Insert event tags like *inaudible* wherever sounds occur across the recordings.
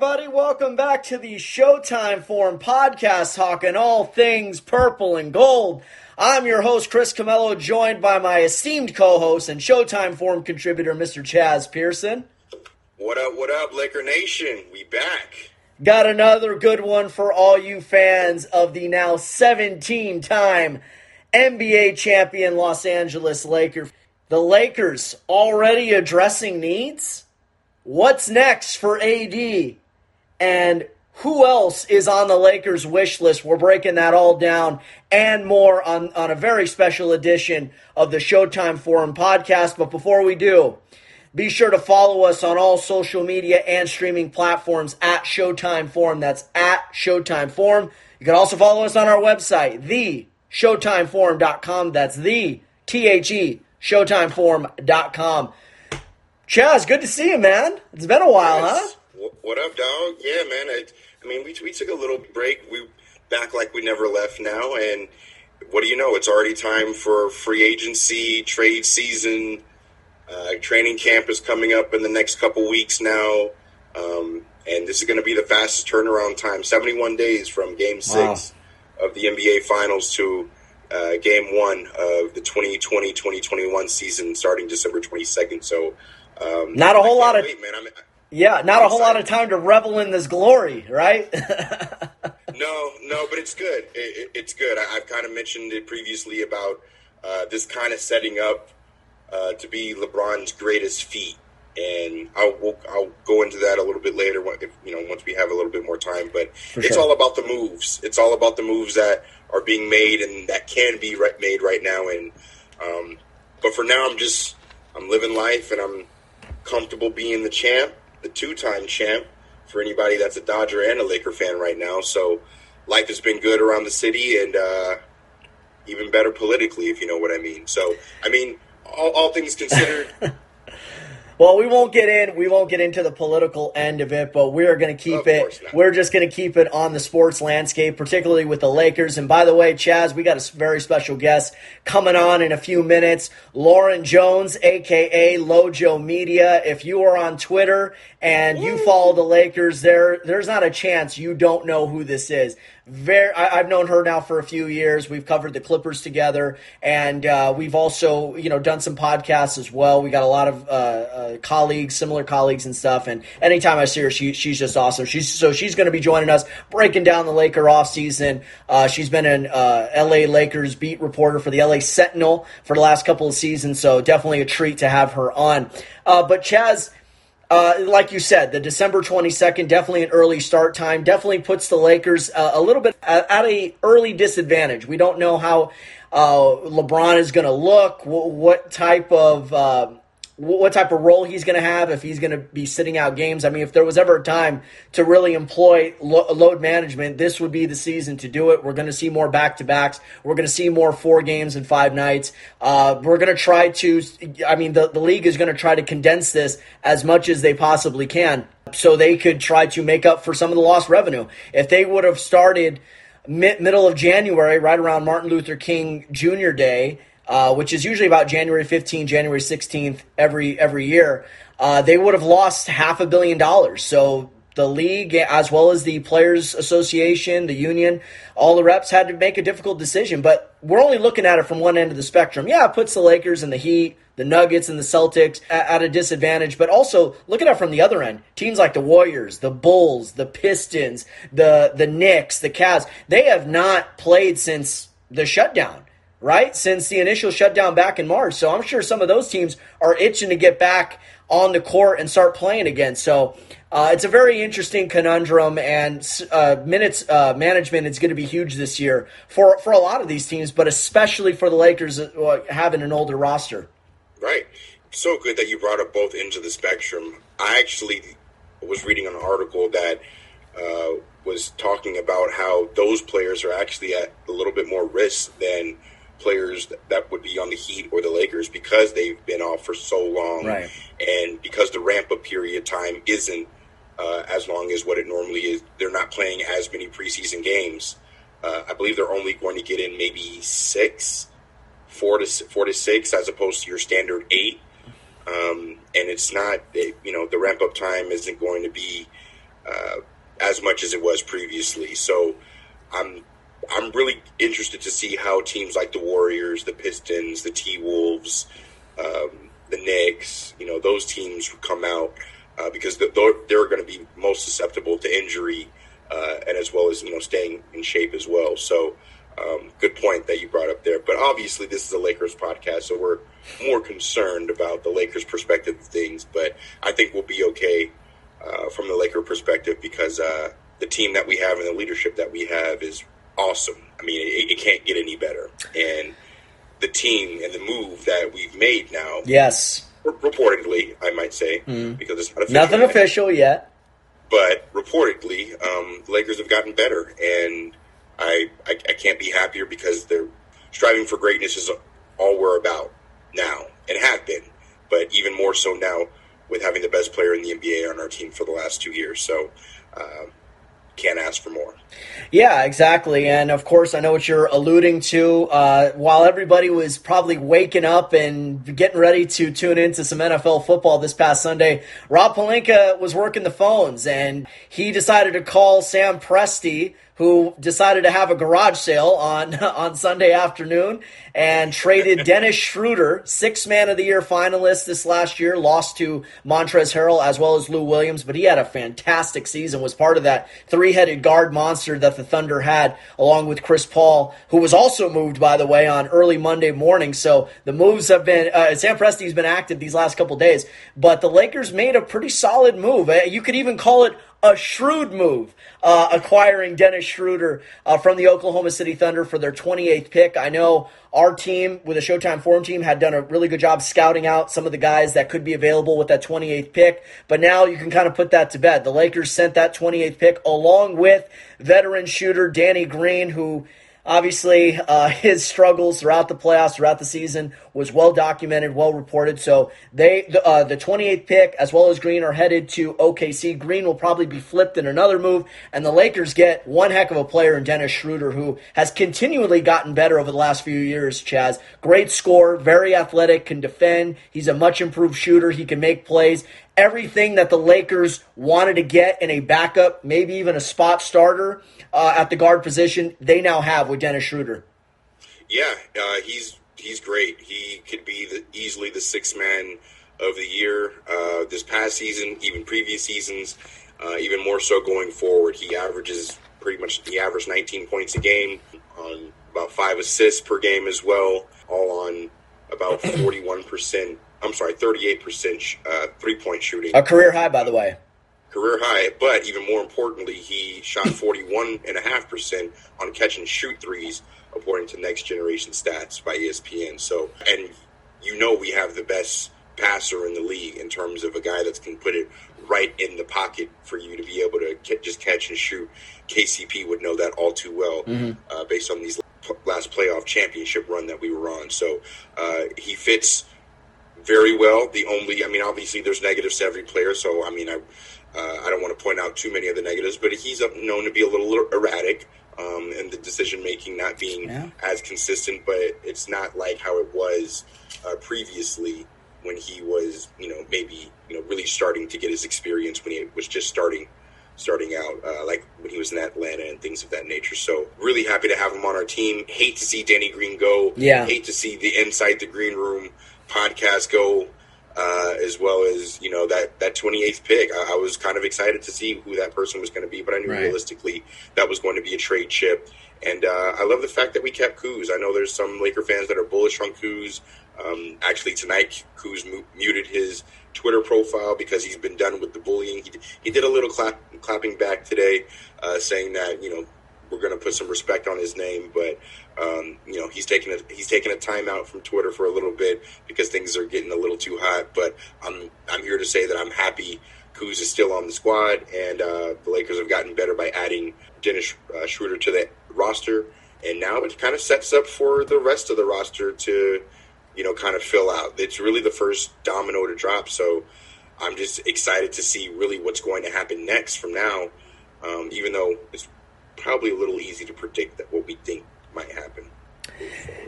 everybody. Welcome back to the Showtime Forum podcast, talking all things purple and gold. I'm your host, Chris Camello, joined by my esteemed co host and Showtime Forum contributor, Mr. Chaz Pearson. What up, what up, Laker Nation? We back. Got another good one for all you fans of the now 17 time NBA champion Los Angeles Lakers. The Lakers already addressing needs? What's next for AD? And who else is on the Lakers wish list? We're breaking that all down and more on, on a very special edition of the Showtime Forum podcast. But before we do, be sure to follow us on all social media and streaming platforms at Showtime Forum. That's at Showtime Forum. You can also follow us on our website, the ShowtimeForum.com. That's the T H E ShowtimeForum.com. Chaz, good to see you, man. It's been a while, Yes. huh? Wh- What up, dog? Yeah, man. I, I mean, we, we took a little break. We back like we never left now, and what do you know? It's already time for free agency, trade season. Uh, training camp is coming up in the next couple weeks now, um, and this is going to be the fastest turnaround time. Seventy-one days from Game Wow. Six of the NBA Finals to uh, Game One of the 2020-2021 season, starting December twenty-second. So. Um, Not a whole lot of- wait, man. I'm, Yeah, not a whole lot of time to revel in this glory, right? *laughs* No, no, but it's good. It, it, it's good. I, I've kind of mentioned it previously about uh, this kind of setting up uh, to be LeBron's greatest feat, and I'll we'll, I'll go into that a little bit later. If, you know, once we have a little bit more time. But it's sure. all about the moves. It's all about the moves that are being made and that can be right, made right now. And um, but for now, I'm just I'm living life, and I'm comfortable being the champ, the two-time champ. For anybody that's a Dodger and a Laker fan right now, so life has been good around the city, and uh, even better politically, if you know what I mean. So, I mean, all, all things considered, *laughs* Well, we won't get in. We won't get into the political end of it, but we're going to keep Of it. We're just going to keep it on the sports landscape, particularly with the Lakers. And by the way, Chaz, we got a very special guest coming on in a few minutes. Lauren Jones, aka Lojo Media. If you are on Twitter and you follow the Lakers, there there's not a chance you don't know who this is. Very, I, I've known her now for a few years. We've covered the Clippers together, and uh, we've also, you know, done some podcasts as well. We got a lot of uh, uh, colleagues, similar colleagues and stuff. And anytime I see her, she, she's just awesome. She's so she's going to be joining us, breaking down the Laker offseason. Uh, she's been an uh, L.A. Lakers beat reporter for the L.A. Sentinel for the last couple of seasons, so definitely a treat to have her on. Uh, but Chaz. Uh, like you said, the December 22nd, definitely an early start time. Definitely puts the Lakers uh, a little bit at, at a early disadvantage. We don't know how uh, LeBron is going to look, wh- what type of uh, what type of role he's going to have, if he's going to be sitting out games. I mean, if there was ever a time to really employ lo- load management, this would be the season to do it. We're going to see more back to backs. We're going to see more four games in five nights. Uh, we're going to try to, I mean, the, the league is going to try to condense this as much as they possibly can so they could try to make up for some of the lost revenue. If they would have started mid, middle of January, right around Martin Luther King Jr. Day, uh, which is usually about January 15th, January 16th every every year, uh, they would have lost half a billion dollars. So the league, as well as the Players Association, the union, all the reps had to make a difficult decision. But we're only looking at it from one end of the spectrum. Yeah, it puts the Lakers and the Heat, the Nuggets and the Celtics at, a disadvantage. But also look at it from the other end. Teams like the Warriors, the Bulls, the Pistons, the the Knicks, the Cavs, they have not played since the shutdown right? Since the initial shutdown back in March. So I'm sure some of those teams are itching to get back on the court and start playing again. So uh, it's a very interesting conundrum, and uh, minutes uh, management is going to be huge this year for for a lot of these teams, but especially for the Lakers uh, having an older roster. right? So good that you brought up both ends of the spectrum. I actually was reading an article that uh, was talking about how those players are actually at a little bit more risk than players that- would be on the Heat or the Lakers because they've been off for so long, Right. and because the ramp up period time isn't uh, as long as what it normally is. They're not playing as many preseason games. Uh, I believe they're only going to get in maybe six, four to four to six, as opposed to your standard eight. Um, and it's not, it, you know, the ramp up time isn't going to be uh, as much as it was previously. So I'm I'm really interested to see how teams like the Warriors, the Pistons, the T Wolves, um, the Knicks, you know, those teams come out uh, because they're, they're going to be most susceptible to injury uh, and as well as you know staying in shape as well. So. Um, good point that you brought up there. But obviously, this is a Lakers podcast, so we're more concerned about the Lakers' perspective of things. But I think we'll be okay uh, from the Laker perspective because uh, the team that we have and the leadership that we have is awesome. I mean, it, it, can't get any better. And the team and the move that we've made now. Yes. Reportedly, I might say, mm. because it's not official nothing yet. official yet. But reportedly, um, the Lakers have gotten better, and I, I I can't be happier because they're striving for greatness is all we're about now and have been, but even more so now with having the best player in the NBA on our team for the last two years. So. Um, can't ask for more. Yeah, exactly. And of course, I know what you're alluding to. Uh, while everybody was probably waking up and getting ready to tune into some NFL football this past Sunday, Rob Pelinka was working the phones and he decided to call Sam Presti who decided to have a garage sale on *laughs* on Sunday afternoon and traded Dennis Schroeder, six man of the year finalist this last year, lost to Montrezl Harrell as well as Lou Williams, but he had a fantastic season, was part of that three headed guard monster that the Thunder had, along with Chris Paul, who was also moved, by the way, on early Monday morning. So the moves have been, uh, Sam Presti's been active these last couple days, but the Lakers made a pretty solid move. Uh, you could even call it a shrewd move, uh, acquiring Dennis Schroeder uh, from the Oklahoma City Thunder for their 28th pick. I know our team with the Showtime Forum team had done a really good job scouting out some of the guys that could be available with that 28th pick, but now you can kind of put that to bed. The Lakers sent that 28th pick along with veteran shooter Danny Green, who Obviously, uh, *laughs* his struggles throughout the playoffs, throughout the season, was well documented, well reported. So they, the, uh, the 28th pick, as well as Green, are headed to OKC. Green will probably be flipped in another move, and the Lakers get one heck of a player in Dennis Schroeder, who has continually gotten better over the last few years. Chaz, great score, very athletic, can defend. He's a much improved shooter. He can make plays, everything that the Lakers wanted to get in a backup, maybe even a spot starter uh, at the guard position, they now have with Dennis Schroeder. Yeah, uh, he's he's great. He could be the, easily the sixth man of the year uh, this past season, even previous seasons, uh, even more so going forward. He averages pretty much he averaged 19 points a game on about five assists per game as well, all on about 41 percent I'm sorry, 38% uh, three point shooting. A career high, by the way. Career high, but even more importantly, he shot 41.5% on catch and shoot threes, according to Next Generation Stats by ESPN. So, and you know, we have the best passer in the league in terms of a guy that can put it right in the pocket for you to be able to just catch and shoot. KCP would know that all too well mm-hmm. uh, based on these last playoff championship run that we were on. So uh, he fits very well. The only, I mean, obviously there's negatives to every player, so I mean, I uh, I don't want to point out too many of the negatives, but he's known to be a little erratic. Um, and the decision making not being yeah. as consistent, but it's not like how it was uh, previously when he was, you know, maybe you know really starting to get his experience when he was just starting starting out, uh, like when he was in Atlanta and things of that nature. So really happy to have him on our team. Hate to see Danny Green go. Yeah. Hate to see the inside the green room podcast go, uh, as well as you know that that 28th pick. I, I, was kind of excited to see who that person was going to be, but I knew right. realistically that was going to be a trade chip. And uh, I love the fact that we kept Kuz. I know there's some Laker fans that are bullish on Kuz. Um, actually, tonight Kuz mu- muted his Twitter profile because he's been done with the bullying. He, he did a little clap, clapping back today, uh, saying that you know we're going to put some respect on his name. But um, you know, he's taking a he's taking a timeout from Twitter for a little bit because things are getting a little too hot. But I'm I'm here to say that I'm happy Kuz is still on the squad, and uh, the Lakers have gotten better by adding Dennis uh, Schroeder to the roster, and now it kind of sets up for the rest of the roster to, you know, kind of fill out. It's really the first domino to drop, so I'm just excited to see really what's going to happen next from now. Um, even though it's probably a little easy to predict that what we think might happen.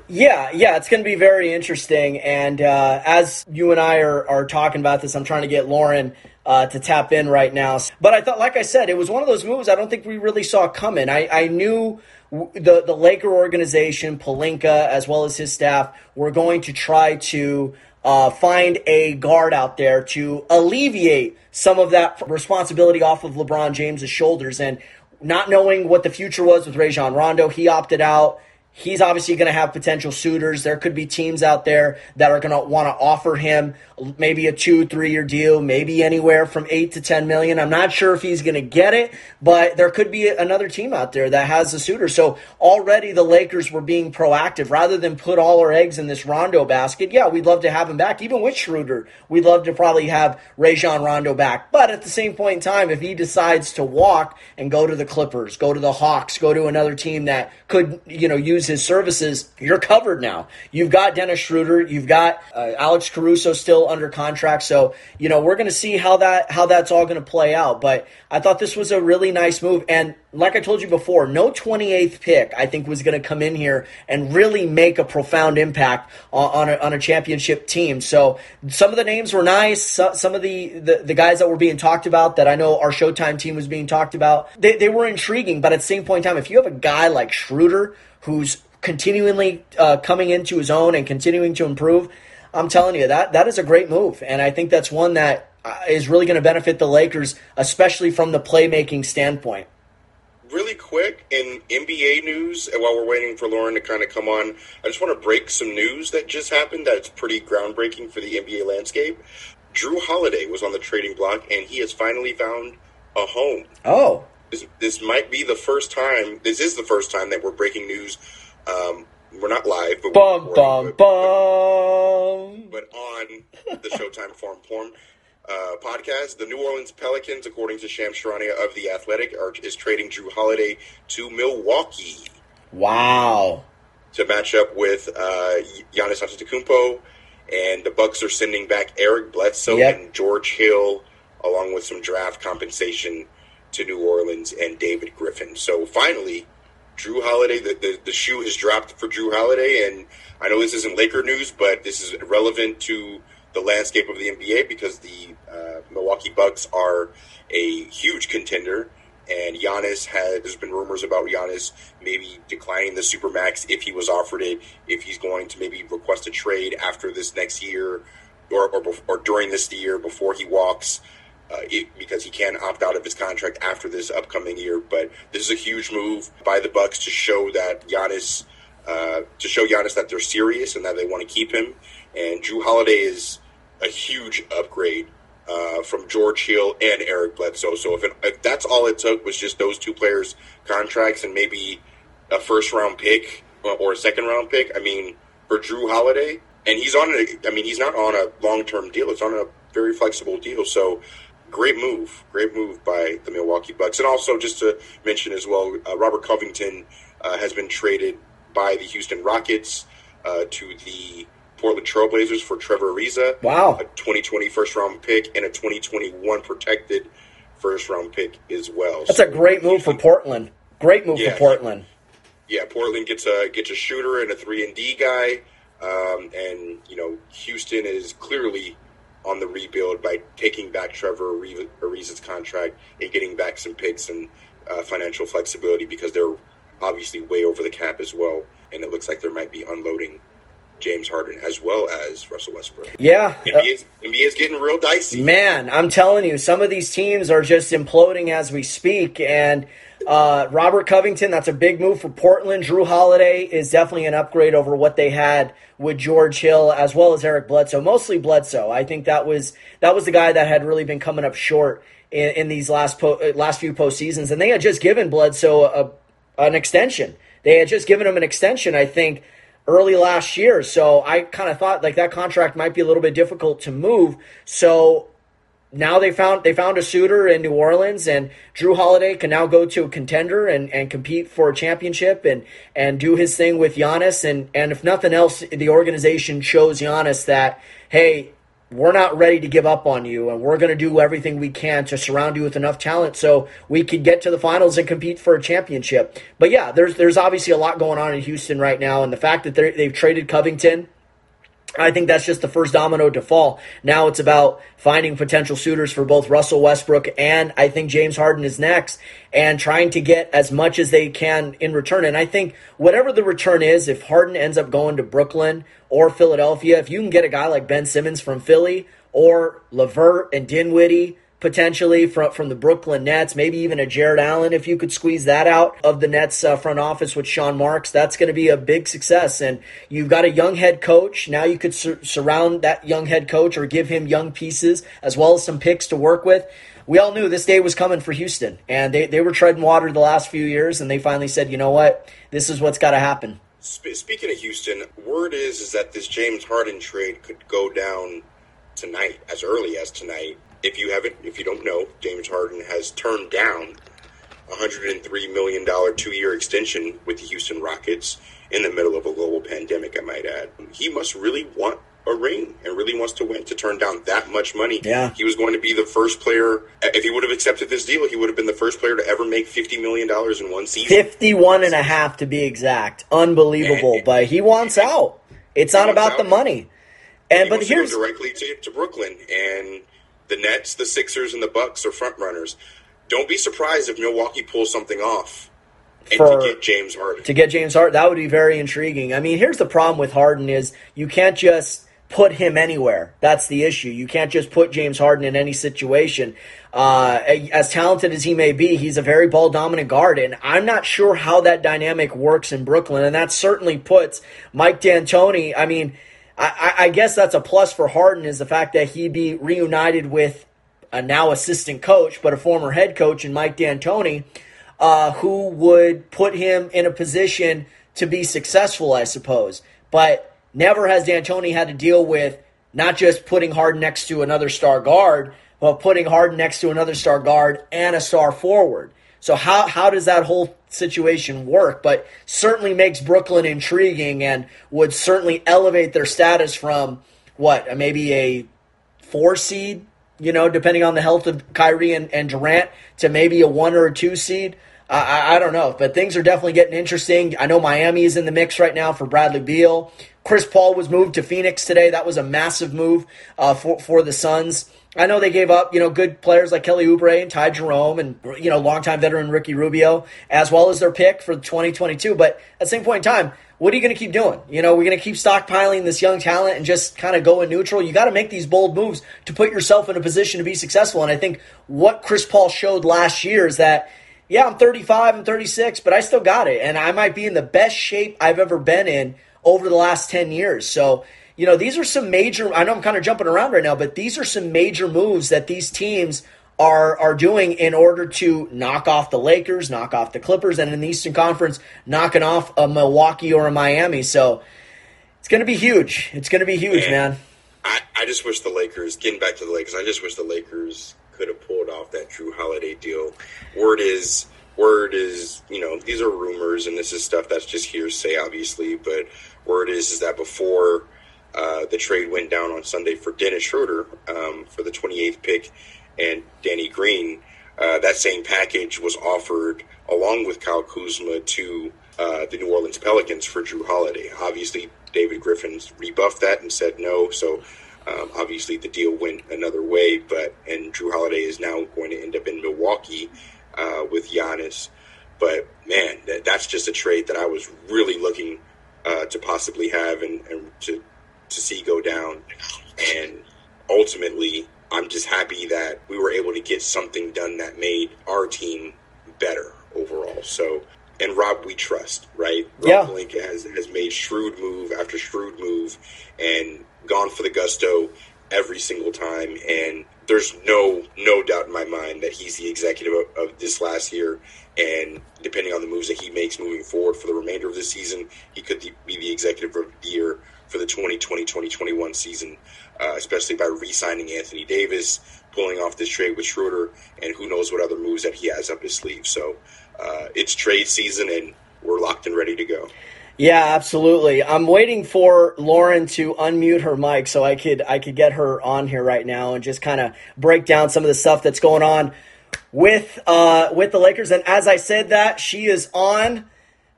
Yeah, yeah, it's going to be very interesting. And uh, as you and I are, are talking about this, I'm trying to get Lauren uh, to tap in right now. But I thought, like I said, it was one of those moves I don't think we really saw coming. I, I knew the the Laker organization, Pelinka, as well as his staff, were going to try to uh, find a guard out there to alleviate some of that responsibility off of LeBron James's shoulders. And not knowing what the future was with Rajon Rondo, he opted out he's obviously going to have potential suitors. There could be teams out there that are going to want to offer him maybe a two, three year deal, maybe anywhere from eight to 10 million. I'm not sure if he's going to get it, but there could be another team out there that has a suitor. So already the Lakers were being proactive rather than put all our eggs in this Rondo basket. Yeah, we'd love to have him back. Even with Schroeder, we'd love to probably have Rajon Rondo back. But at the same point in time, if he decides to walk and go to the Clippers, go to the Hawks, go to another team that could, you know, use his services, you're covered now. You've got Dennis Schroeder, you've got uh, Alex Caruso still under contract, so you know we're going to see how that how that's all going to play out. But I thought this was a really nice move, and like I told you before, no 28th pick I think was going to come in here and really make a profound impact on, on, a, on a championship team. So some of the names were nice. Some of the, the, the guys that were being talked about that I know our Showtime team was being talked about, they, they were intriguing. But at the same point in time, if you have a guy like Schroeder who's continually uh, coming into his own and continuing to improve, I'm telling you that that is a great move, and I think that's one that uh, really going to benefit the Lakers, especially from the playmaking standpoint. Really quick in NBA news, and while we're waiting for Lauren to kind of come on, I just want to break some news that just happened that's pretty groundbreaking for the NBA landscape. Jrue Holiday was on the trading block, and he has finally found a home. Oh, this, this might be the first time. This is the first time that we're breaking news um, we're not live, but bum, we're bum, but, bum. But, but on the Showtime Farm Porn uh, podcast, the New Orleans Pelicans, according to Shams Charania of the Athletic, are, is trading Jrue Holiday to Milwaukee. Wow! To match up with uh, Giannis Antetokounmpo, and the Bucks are sending back Eric Bledsoe yep. and George Hill, along with some draft compensation to New Orleans and David Griffin. So finally Jrue Holiday, the, the, the shoe has dropped for Jrue Holiday, and I know this isn't Laker news, but this is relevant to the landscape of the NBA because the uh, Milwaukee Bucks are a huge contender, and Giannis has. There's been rumors about Giannis maybe declining the supermax if he was offered it, if he's going to maybe request a trade after this next year, or or, or during this year before he walks uh, it, because he can opt out of his contract after this upcoming year. But this is a huge move by the Bucks to show that Giannis, uh, to show Giannis that they're serious and that they want to keep him. And Jrue Holiday is a huge upgrade uh, from George Hill and Eric Bledsoe. So if, it, if that's all it took was just those two players' contracts and maybe a first round pick or a second round pick, I mean, for Jrue Holiday, and he's on a, I mean, he's not on a long term deal. It's on a very flexible deal. So great move, great move by the Milwaukee Bucks. And also, just to mention as well, uh, Robert Covington uh, has been traded by the Houston Rockets uh, to the Portland Trailblazers for Trevor Ariza. Wow. A 2020 first round pick and a 2021 protected first round pick as well. That's so, a great move for Portland. Great move yeah, for Portland. Yeah, Portland gets a gets a shooter and a three and D guy, um, and you know Houston is clearly on the rebuild by taking back Trevor Ariza's contract and getting back some picks and uh, financial flexibility because they're obviously way over the cap as well. And it looks like there might be unloading James Harden as well as Russell Westbrook. Yeah. NBA is, getting real dicey. Man, I'm telling you, some of these teams are just imploding as we speak. And uh, Robert Covington, that's a big move for Portland. Jrue Holiday is definitely an upgrade over what they had with George Hill as well as Eric Bledsoe. Mostly Bledsoe. I think that was that was the guy that had really been coming up short in, in these last po- uh, last few postseasons, and they had just given Bledsoe a, an extension. They had just given him an extension. I think early last year. So I kind of thought like that contract might be a little bit difficult to move. So now they found they found a suitor in New Orleans, and Jrue Holiday can now go to a contender and, and compete for a championship and and do his thing with Giannis. And and if nothing else, the organization shows Giannis that hey, we're not ready to give up on you, and we're going to do everything we can to surround you with enough talent so we could get to the finals and compete for a championship. But yeah, there's there's obviously a lot going on in Houston right now, and the fact that they've traded Covington I think that's just the first domino to fall. Now it's about finding potential suitors for both Russell Westbrook and I think James Harden is next and trying to get as much as they can in return. And I think whatever the return is, if Harden ends up going to Brooklyn or Philadelphia, if you can get a guy like Ben Simmons from Philly or LeVert and Dinwiddie potentially from from the Brooklyn Nets, maybe even a Jarrett Allen if you could squeeze that out of the Nets uh, front office with Sean Marks. That's going to be a big success. And you've got a young head coach. Now you could sur- surround that young head coach or give him young pieces as well as some picks to work with. We all knew this day was coming for Houston, and they, they were treading water the last few years, and they finally said, you know what, this is what's got to happen. Speaking of Houston, word is is that this James Harden trade could go down tonight, as early as tonight if you haven't, if you don't know, James Harden has turned down a $103 million two year extension with the Houston Rockets in the middle of a global pandemic, I might add. He must really want a ring and really wants to win to turn down that much money. Yeah. He was going to be the first player, if he would have accepted this deal, he would have been the first player to ever make $50 million in one season. 51 and a half to be exact. Unbelievable. And, but he wants out. It's not about out. the money. And, but here's directly to, to Brooklyn and the Nets, the Sixers, and the Bucks are front runners. Don't be surprised if Milwaukee pulls something off and For, to get James Harden. To get James Harden, that would be very intriguing. I mean, here's the problem with Harden is you can't just put him anywhere. That's the issue. You can't just put James Harden in any situation. Uh, as talented as he may be, he's a very ball dominant guard, and I'm not sure how that dynamic works in Brooklyn. And that certainly puts Mike D'Antoni. I mean I, I guess that's a plus for Harden is the fact that he'd be reunited with a now assistant coach, but a former head coach in Mike D'Antoni, uh, who would put him in a position to be successful, I suppose. But never has D'Antoni had to deal with not just putting Harden next to another star guard, but putting Harden next to another star guard and a star forward. So how how does that whole situation work? But certainly makes Brooklyn intriguing and would certainly elevate their status from what maybe a four seed, you know, depending on the health of Kyrie and, and Durant, to maybe a one or a two seed. I, I, don't know, but things are definitely getting interesting. I know Miami is in the mix right now for Bradley Beal. Chris Paul was moved to Phoenix today. That was a massive move uh, for for the Suns. I know they gave up, you know, good players like Kelly Oubre and Ty Jerome and, you know, longtime veteran Ricky Rubio, as well as their pick for 2022. But at the same point in time, what are you going to keep doing? You know, we're going to keep stockpiling this young talent and just kind of go in neutral. You got to make these bold moves to put yourself in a position to be successful. And I think what Chris Paul showed last year is that, yeah, I'm 35, I'm 36, but I still got it. And I might be in the best shape I've ever been in over the last 10 years. So, you know, these are some major, I know I'm kind of jumping around right now, but these are some major moves that these teams are are doing in order to knock off the Lakers, knock off the Clippers, and in the Eastern Conference, knocking off a Milwaukee or a Miami. So it's going to be huge. It's going to be huge, man. man. I, I just wish the Lakers, getting back to the Lakers, I just wish the Lakers could have pulled off that Jrue Holiday deal. Word is, word is, you know, these are rumors, and this is stuff that's just hearsay, obviously. But word is, is that before uh, the trade went down on Sunday for Dennis Schroeder um, for the 28th pick and Danny Green. Uh, that same package was offered along with Kyle Kuzma to uh, the New Orleans Pelicans for Jrue Holiday. Obviously, David Griffin's rebuffed that and said no. So um, obviously, the deal went another way. But and Jrue Holiday is now going to end up in Milwaukee uh, with Giannis. But man, that, that's just a trade that I was really looking uh, to possibly have and, and to to see go down. And ultimately, I'm just happy that we were able to get something done that made our team better overall. So, and Rob, we trust, right? Rob yeah. Pelinka has, has made shrewd move after shrewd move and gone for the gusto every single time. And there's no no doubt in my mind that he's the executive of, of, this last year. And depending on the moves that he makes moving forward for the remainder of the season, he could be the executive of the year for the 2020-2021 season, uh, especially by re-signing Anthony Davis, pulling off this trade with Schroeder, and who knows what other moves that he has up his sleeve. So uh, it's trade season, and we're locked and ready to go. Yeah, absolutely. I'm waiting for Lauren to unmute her mic so I could I could get her on here right now and just kind of break down some of the stuff that's going on with uh, with the Lakers. And as I said that, she is on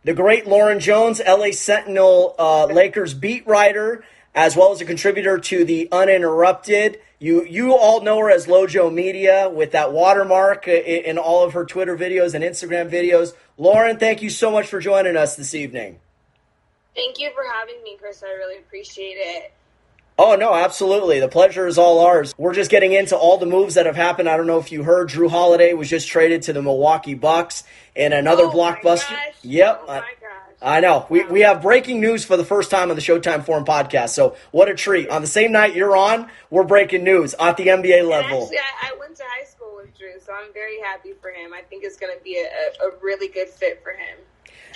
the great Lauren Jones, LA Sentinel uh, Lakers beat writer. as well as a contributor to the Uninterrupted. You you all know her as Lojo Media with that watermark in all of her Twitter videos and Instagram videos. Lauren, thank you so much for joining us this evening. Thank you for having me, Chris. I really appreciate it. Oh, no, absolutely. The pleasure is all ours. We're just getting into all the moves that have happened. I don't know if you heard, Jrue Holiday was just traded to the Milwaukee Bucks in another oh blockbuster. Yep. Oh I know. We, we have breaking news for the first time on the Showtime Forum podcast. So what a treat. On the same night you're on, we're breaking news at the NBA level. Actually, I, I, went to high school with Jrue, so I'm very happy for him. I think it's going to be a, a, really good fit for him.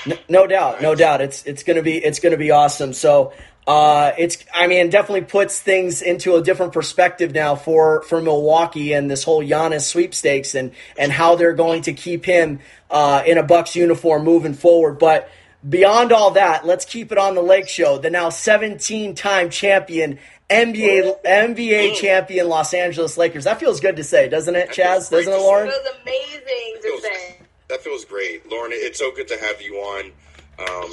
No, no doubt, no doubt. It's it's gonna be it's gonna be awesome. So uh, it's I mean definitely puts things into a different perspective now for for Milwaukee and this whole Giannis sweepstakes and and how they're going to keep him uh, in a Bucks uniform moving forward. But beyond all that, let's keep it on the Lake Show. The now 17 time champion NBA NBA champion Los Angeles Lakers. That feels good to say, doesn't it, Chaz? Doesn't it, Lauren? It feels amazing to say. That feels great, Lauren. It's so good to have you on. Um,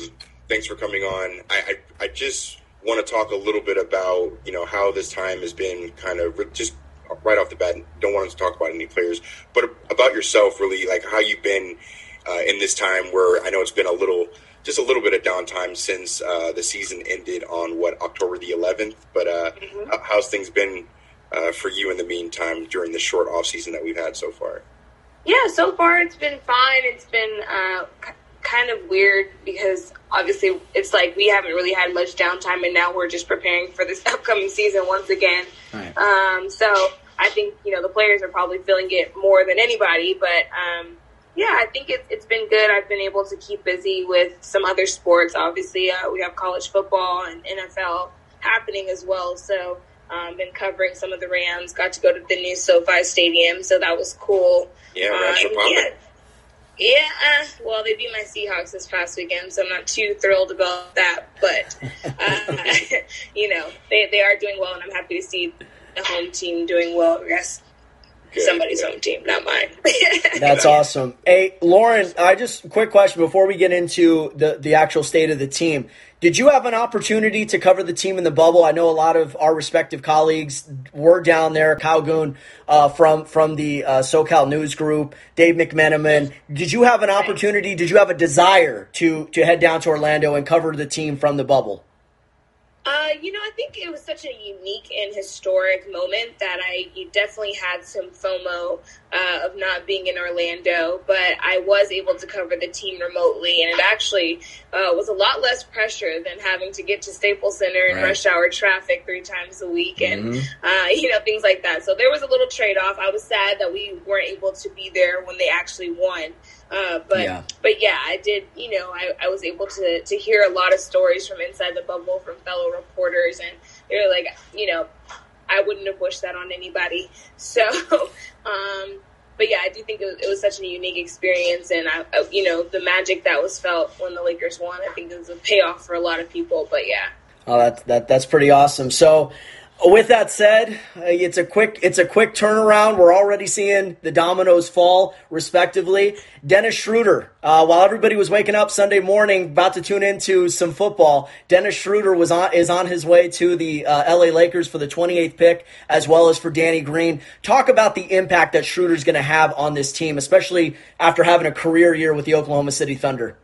thanks for coming on. I, I, I just want to talk a little bit about you know how this time has been kind of just right off the bat. Don't want to talk about any players, but about yourself, really, like how you've been uh, in this time where I know it's been a little, just a little bit of downtime since uh, the season ended on what October the 11th. But uh, mm-hmm. how's things been uh, for you in the meantime during the short off season that we've had so far? Yeah, so far it's been fine. It's been uh, kind of weird because obviously it's like we haven't really had much downtime, and now we're just preparing for this *laughs* upcoming season once again. Right. Um, so I think you know the players are probably feeling it more than anybody, but um, yeah, I think it's it's been good. I've been able to keep busy with some other sports. Obviously, uh, we have college football and NFL happening as well, so um, been covering some of the Rams. Got to go to the new SoFi Stadium, so that was cool. Yeah, Rams um, yeah, yeah. Uh, well, they beat my Seahawks this past weekend, so I'm not too thrilled about that. But uh, *laughs* you know, they they are doing well, and I'm happy to see the home team doing well. I guess Good, somebody's good. home team, not mine. *laughs* That's awesome. Hey, Lauren, I just quick question before we get into the the actual state of the team. Did you have an opportunity to cover the team in the bubble? I know a lot of our respective colleagues were down there. Kyle Goon uh, from from the uh, SoCal News Group, Dave McMenamin. Did you have an opportunity? Did you have a desire to to head down to Orlando and cover the team from the bubble? Uh, you know, I think it was such a unique and historic moment that I definitely had some FOMO uh, of not being in Orlando, but I was able to cover the team remotely, and it actually uh, was a lot less pressure than having to get to Staples Center in right. rush hour traffic three times a week, and mm-hmm. Uh, *laughs* you know things like that. So there was a little trade off. I was sad that we weren't able to be there when they actually won. Uh, but yeah. but yeah, I did. You know, I, I was able to to hear a lot of stories from inside the bubble from fellow reporters, and they were like, you know, I wouldn't have wished that on anybody. *laughs* So, um, but yeah, I do think it was, it was such a unique experience, and I, I, you know, the magic that was felt when the Lakers won, I think it was a payoff for a lot of people. But yeah. Oh, that, that that's pretty awesome. So, with that said, uh, it's a quick it's a quick turnaround. We're already seeing the dominoes fall, respectively. Dennis Schroeder, uh, while everybody was waking up Sunday morning, about to tune into some football, Dennis Schroeder was on is on his way to the uh, LA Lakers for the 28th pick, as well as for Danny Green. Talk about the impact that Schroeder's going to have on this team, especially after having a career year with the Oklahoma City Thunder.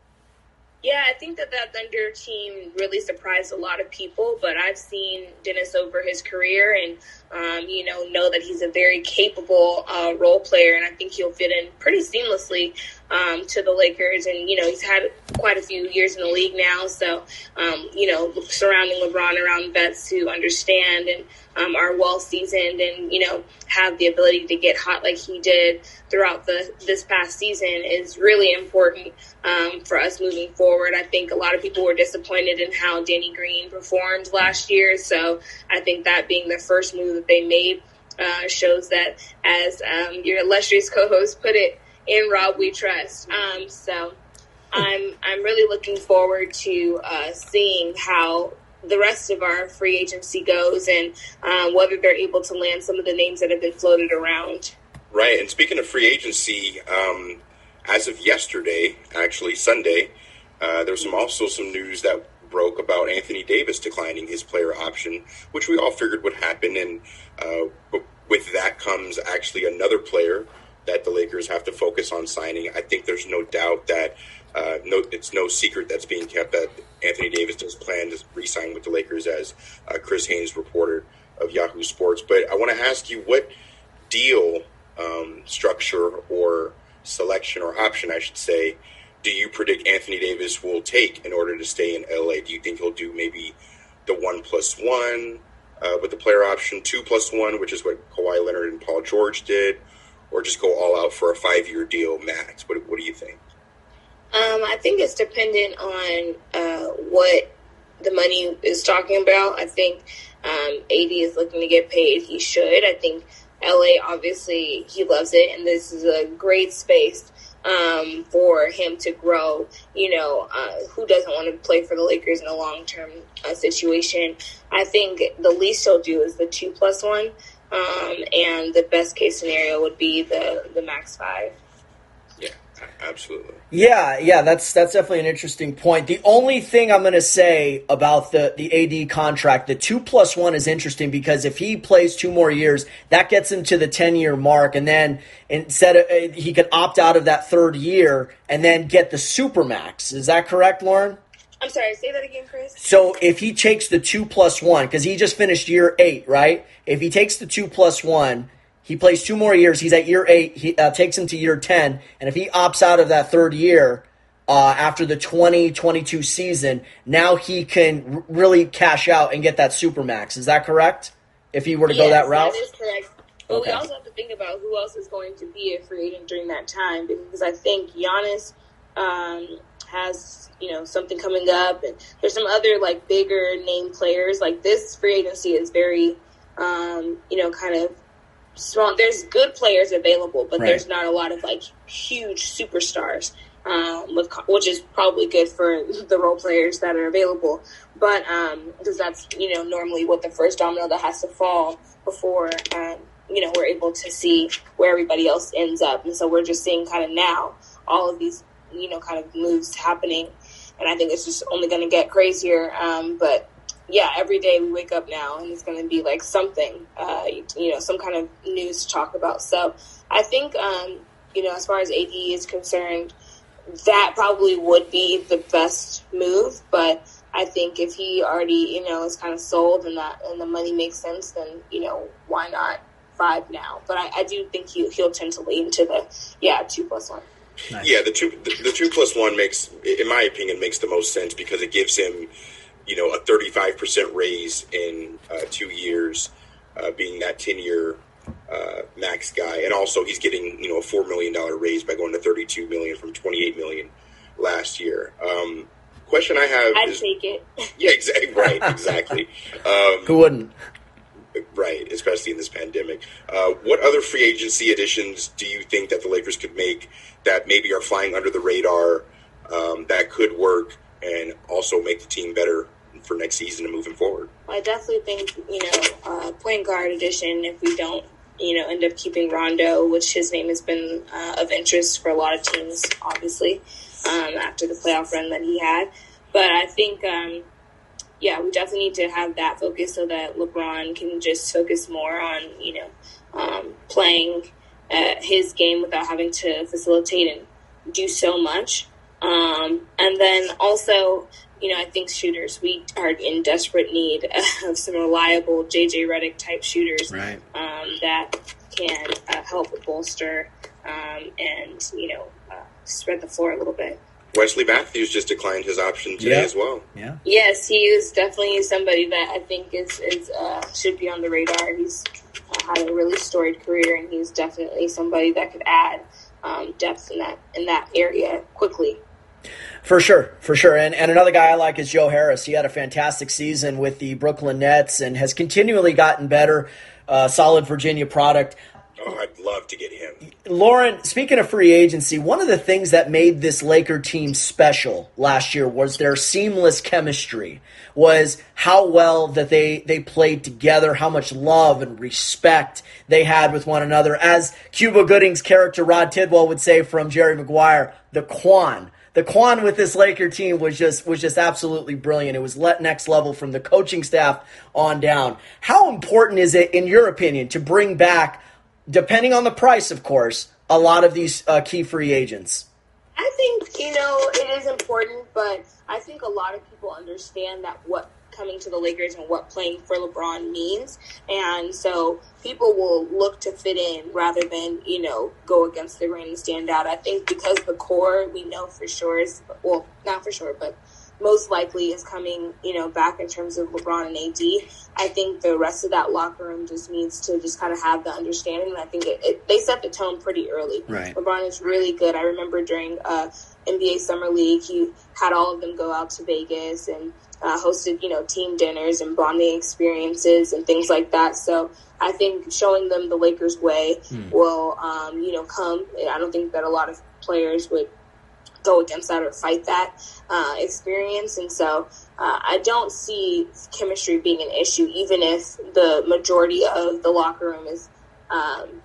Yeah, I think that that Thunder team really surprised a lot of people, but I've seen Dennis over his career and, um, you know, know that he's a very capable uh, role player, and I think he'll fit in pretty seamlessly um, to the Lakers. And, you know, he's had quite a few years in the league now, so, um, you know, surrounding LeBron around vets who understand and um, are well seasoned and you know have the ability to get hot like he did throughout the this past season is really important um, for us moving forward. I think a lot of people were disappointed in how Danny Green performed last year, so I think that being the first move that they made uh, shows that, as um, your illustrious co-host put it, in Rob we trust. Um, so. I'm I'm really looking forward to uh, seeing how the rest of our free agency goes and um, whether they're able to land some of the names that have been floated around. Right. And speaking of free agency, um, as of yesterday, actually Sunday, uh, there was some also some news that broke about Anthony Davis declining his player option, which we all figured would happen. And uh, with that comes actually another player that the Lakers have to focus on signing. I think there's no doubt that uh, no, it's no secret that's being kept that Anthony Davis does plan to re-sign with the Lakers, as uh, Chris Haynes reported of Yahoo Sports. But I want to ask you what deal um, structure or selection or option, I should say, do you predict Anthony Davis will take in order to stay in LA? Do you think he'll do maybe the one plus one uh, with the player option, two plus one, which is what Kawhi Leonard and Paul George did, or just go all out for a five year deal max? What, what do you think? Um, I think it's dependent on uh, what the money is talking about. I think um, AD is looking to get paid. He should. I think LA, obviously, he loves it, and this is a great space um, for him to grow. You know, uh, who doesn't want to play for the Lakers in a long term uh, situation? I think the least he'll do is the two plus one, um, and the best case scenario would be the the max five. Yeah, absolutely. Yeah, yeah, that's that's definitely an interesting point. The only thing I'm going to say about the the AD contract, the two plus one is interesting because if he plays two more years, that gets him to the ten year mark, and then instead of, uh, he could opt out of that third year and then get the super max. Is that correct, Lauren? I'm sorry, say that again, Chris. So if he takes the two plus one, because he just finished year eight, right? If he takes the two plus one he plays two more years. He's at year eight. He uh, takes him to year 10. And if he opts out of that third year uh, after the 2022 season, now he can r- really cash out and get that super max. Is that correct? If he were to yes, go that route? That is correct. But okay. we also have to think about who else is going to be a free agent during that time because I think Giannis um, has you know something coming up, and there's some other like bigger name players. Like this free agency is very um, you know kind of strong. There's good players available, but right. there's not a lot of like huge superstars. Um, with, which is probably good for *laughs* the role players that are available. But because um, that's you know normally what the first domino that has to fall before um, you know we're able to see where everybody else ends up, and so we're just seeing kind of now all of these you know kind of moves happening, and I think it's just only going to get crazier. Um, but yeah, every day we wake up now and it's going to be like something, uh, you know, some kind of news to talk about. So I think, um, you know, as far as AD is concerned, that probably would be the best move. But I think if he already, you know, is kind of sold and that and the money makes sense, then you know, why not five now? But I, I do think he he'll tend to lean to the yeah two plus one. Nice. Yeah, the two the, the two plus one makes, in my opinion, makes the most sense because it gives him you know, a 35% raise in uh, two years, uh, being that 10 year uh, max guy. And also he's getting, you know, a $4 million raise by going to 32 million from 28 million last year. Um, question I have I'd is, take it. *laughs* Yeah, exactly. Right. Exactly. Um, Who wouldn't? Right, especially in this pandemic. Uh, what other free agency additions do you think that the Lakers could make that maybe are flying under the radar um, that could work and also make the team better for next season and moving forward. I definitely think you know uh, point guard addition. If we don't you know end up keeping Rondo, which his name has been uh, of interest for a lot of teams, obviously um, after the playoff run that he had. But I think. Um, yeah, we definitely need to have that focus so that LeBron can just focus more on, you know, um, playing uh, his game without having to facilitate and do so much. Um, and then also, you know, I think shooters, we are in desperate need of some reliable JJ Redick type shooters right. um, that can uh, help bolster um, and, you know, uh, spread the floor a little bit. Wesley Matthews just declined his option today yeah. as well. Yeah. Yes, he is definitely somebody that I think is is uh, should be on the radar. He's uh, had a really storied career, and he's definitely somebody that could add um, depth in that in that area quickly. For sure, for sure. And, and another guy I like is Joe Harris. He had a fantastic season with the Brooklyn Nets and has continually gotten better. Uh, solid Virginia product. Oh, I'd love to get him. Lauren, speaking of free agency, one of the things that made this Laker team special last year was their seamless chemistry. Was how well that they they played together, how much love and respect they had with one another. As Cuba Gooding's character Rod Tidwell would say from Jerry Maguire, the Quan the Quan with this Laker team was just was just absolutely brilliant. It was let next level from the coaching staff on down. How important is it, in your opinion, to bring back, depending on the price, of course, a lot of these uh, key free agents? I think you know it is important, but I think a lot of people understand that what coming to the Lakers and what playing for LeBron means. And so people will look to fit in rather than, you know, go against the grain and stand out. I think because the core we know for sure is, well, not for sure, but most likely is coming, you know, back in terms of LeBron and AD. I think the rest of that locker room just needs to just kind of have the understanding. And I think it, it, they set the tone pretty early. Right. LeBron is really good. I remember during uh, NBA Summer League, he had all of them go out to Vegas and uh, hosted, you know, team dinners and bonding experiences and things like that. So I think showing them the Lakers way mm. will, um, you know, come. I don't think that a lot of players would go against that or fight that uh, experience. And so uh, I don't see chemistry being an issue, even if the majority of the locker room is, um,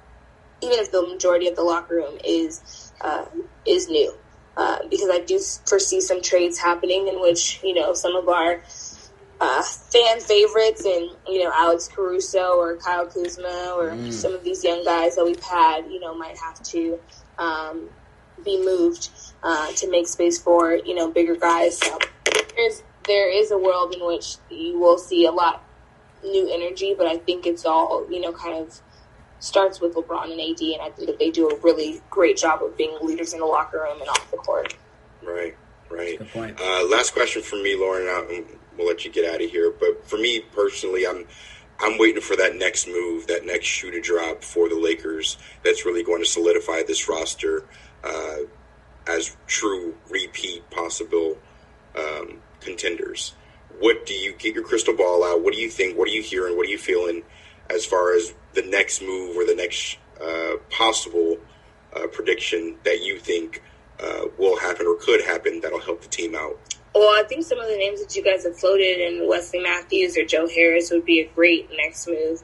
even if the majority of the locker room is uh, is new. Uh, because I do foresee some trades happening in which you know some of our uh, fan favorites and you know Alex Caruso or Kyle Kuzma or mm. some of these young guys that we've had you know might have to um, be moved uh, to make space for you know bigger guys. So there's there is a world in which you will see a lot new energy, but I think it's all you know kind of starts with LeBron and AD, and I think that they do a really great job of being leaders in the locker room and off the court. Right, right. Good point. Uh, last question from me, Lauren. I'll, we'll let you get out of here. But for me personally, I'm I'm waiting for that next move, that next shoe to drop for the Lakers. That's really going to solidify this roster uh, as true repeat possible um, contenders. What do you get your crystal ball out? What do you think? What are you hearing? What are you feeling as far as the next move or the next uh, possible uh, prediction that you think uh, will happen or could happen that'll help the team out? Well, I think some of the names that you guys have floated in Wesley Matthews or Joe Harris would be a great next move.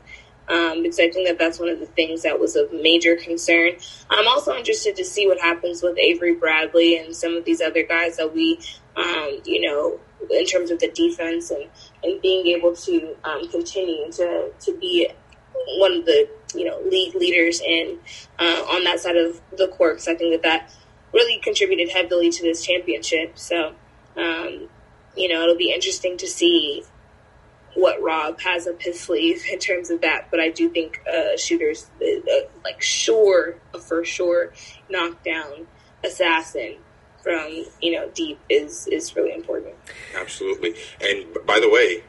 Um, because I think that that's one of the things that was of major concern. I'm also interested to see what happens with Avery Bradley and some of these other guys that we, um, you know, in terms of the defense and, and being able to um, continue to, to be one of the you know league leaders in uh, on that side of the court because I think that that really contributed heavily to this championship. So um, you know it'll be interesting to see what Rob has up his sleeve in terms of that. But I do think uh, shooters uh, like sure a for sure knockdown assassin from you know deep is is really important. Absolutely. And by the way,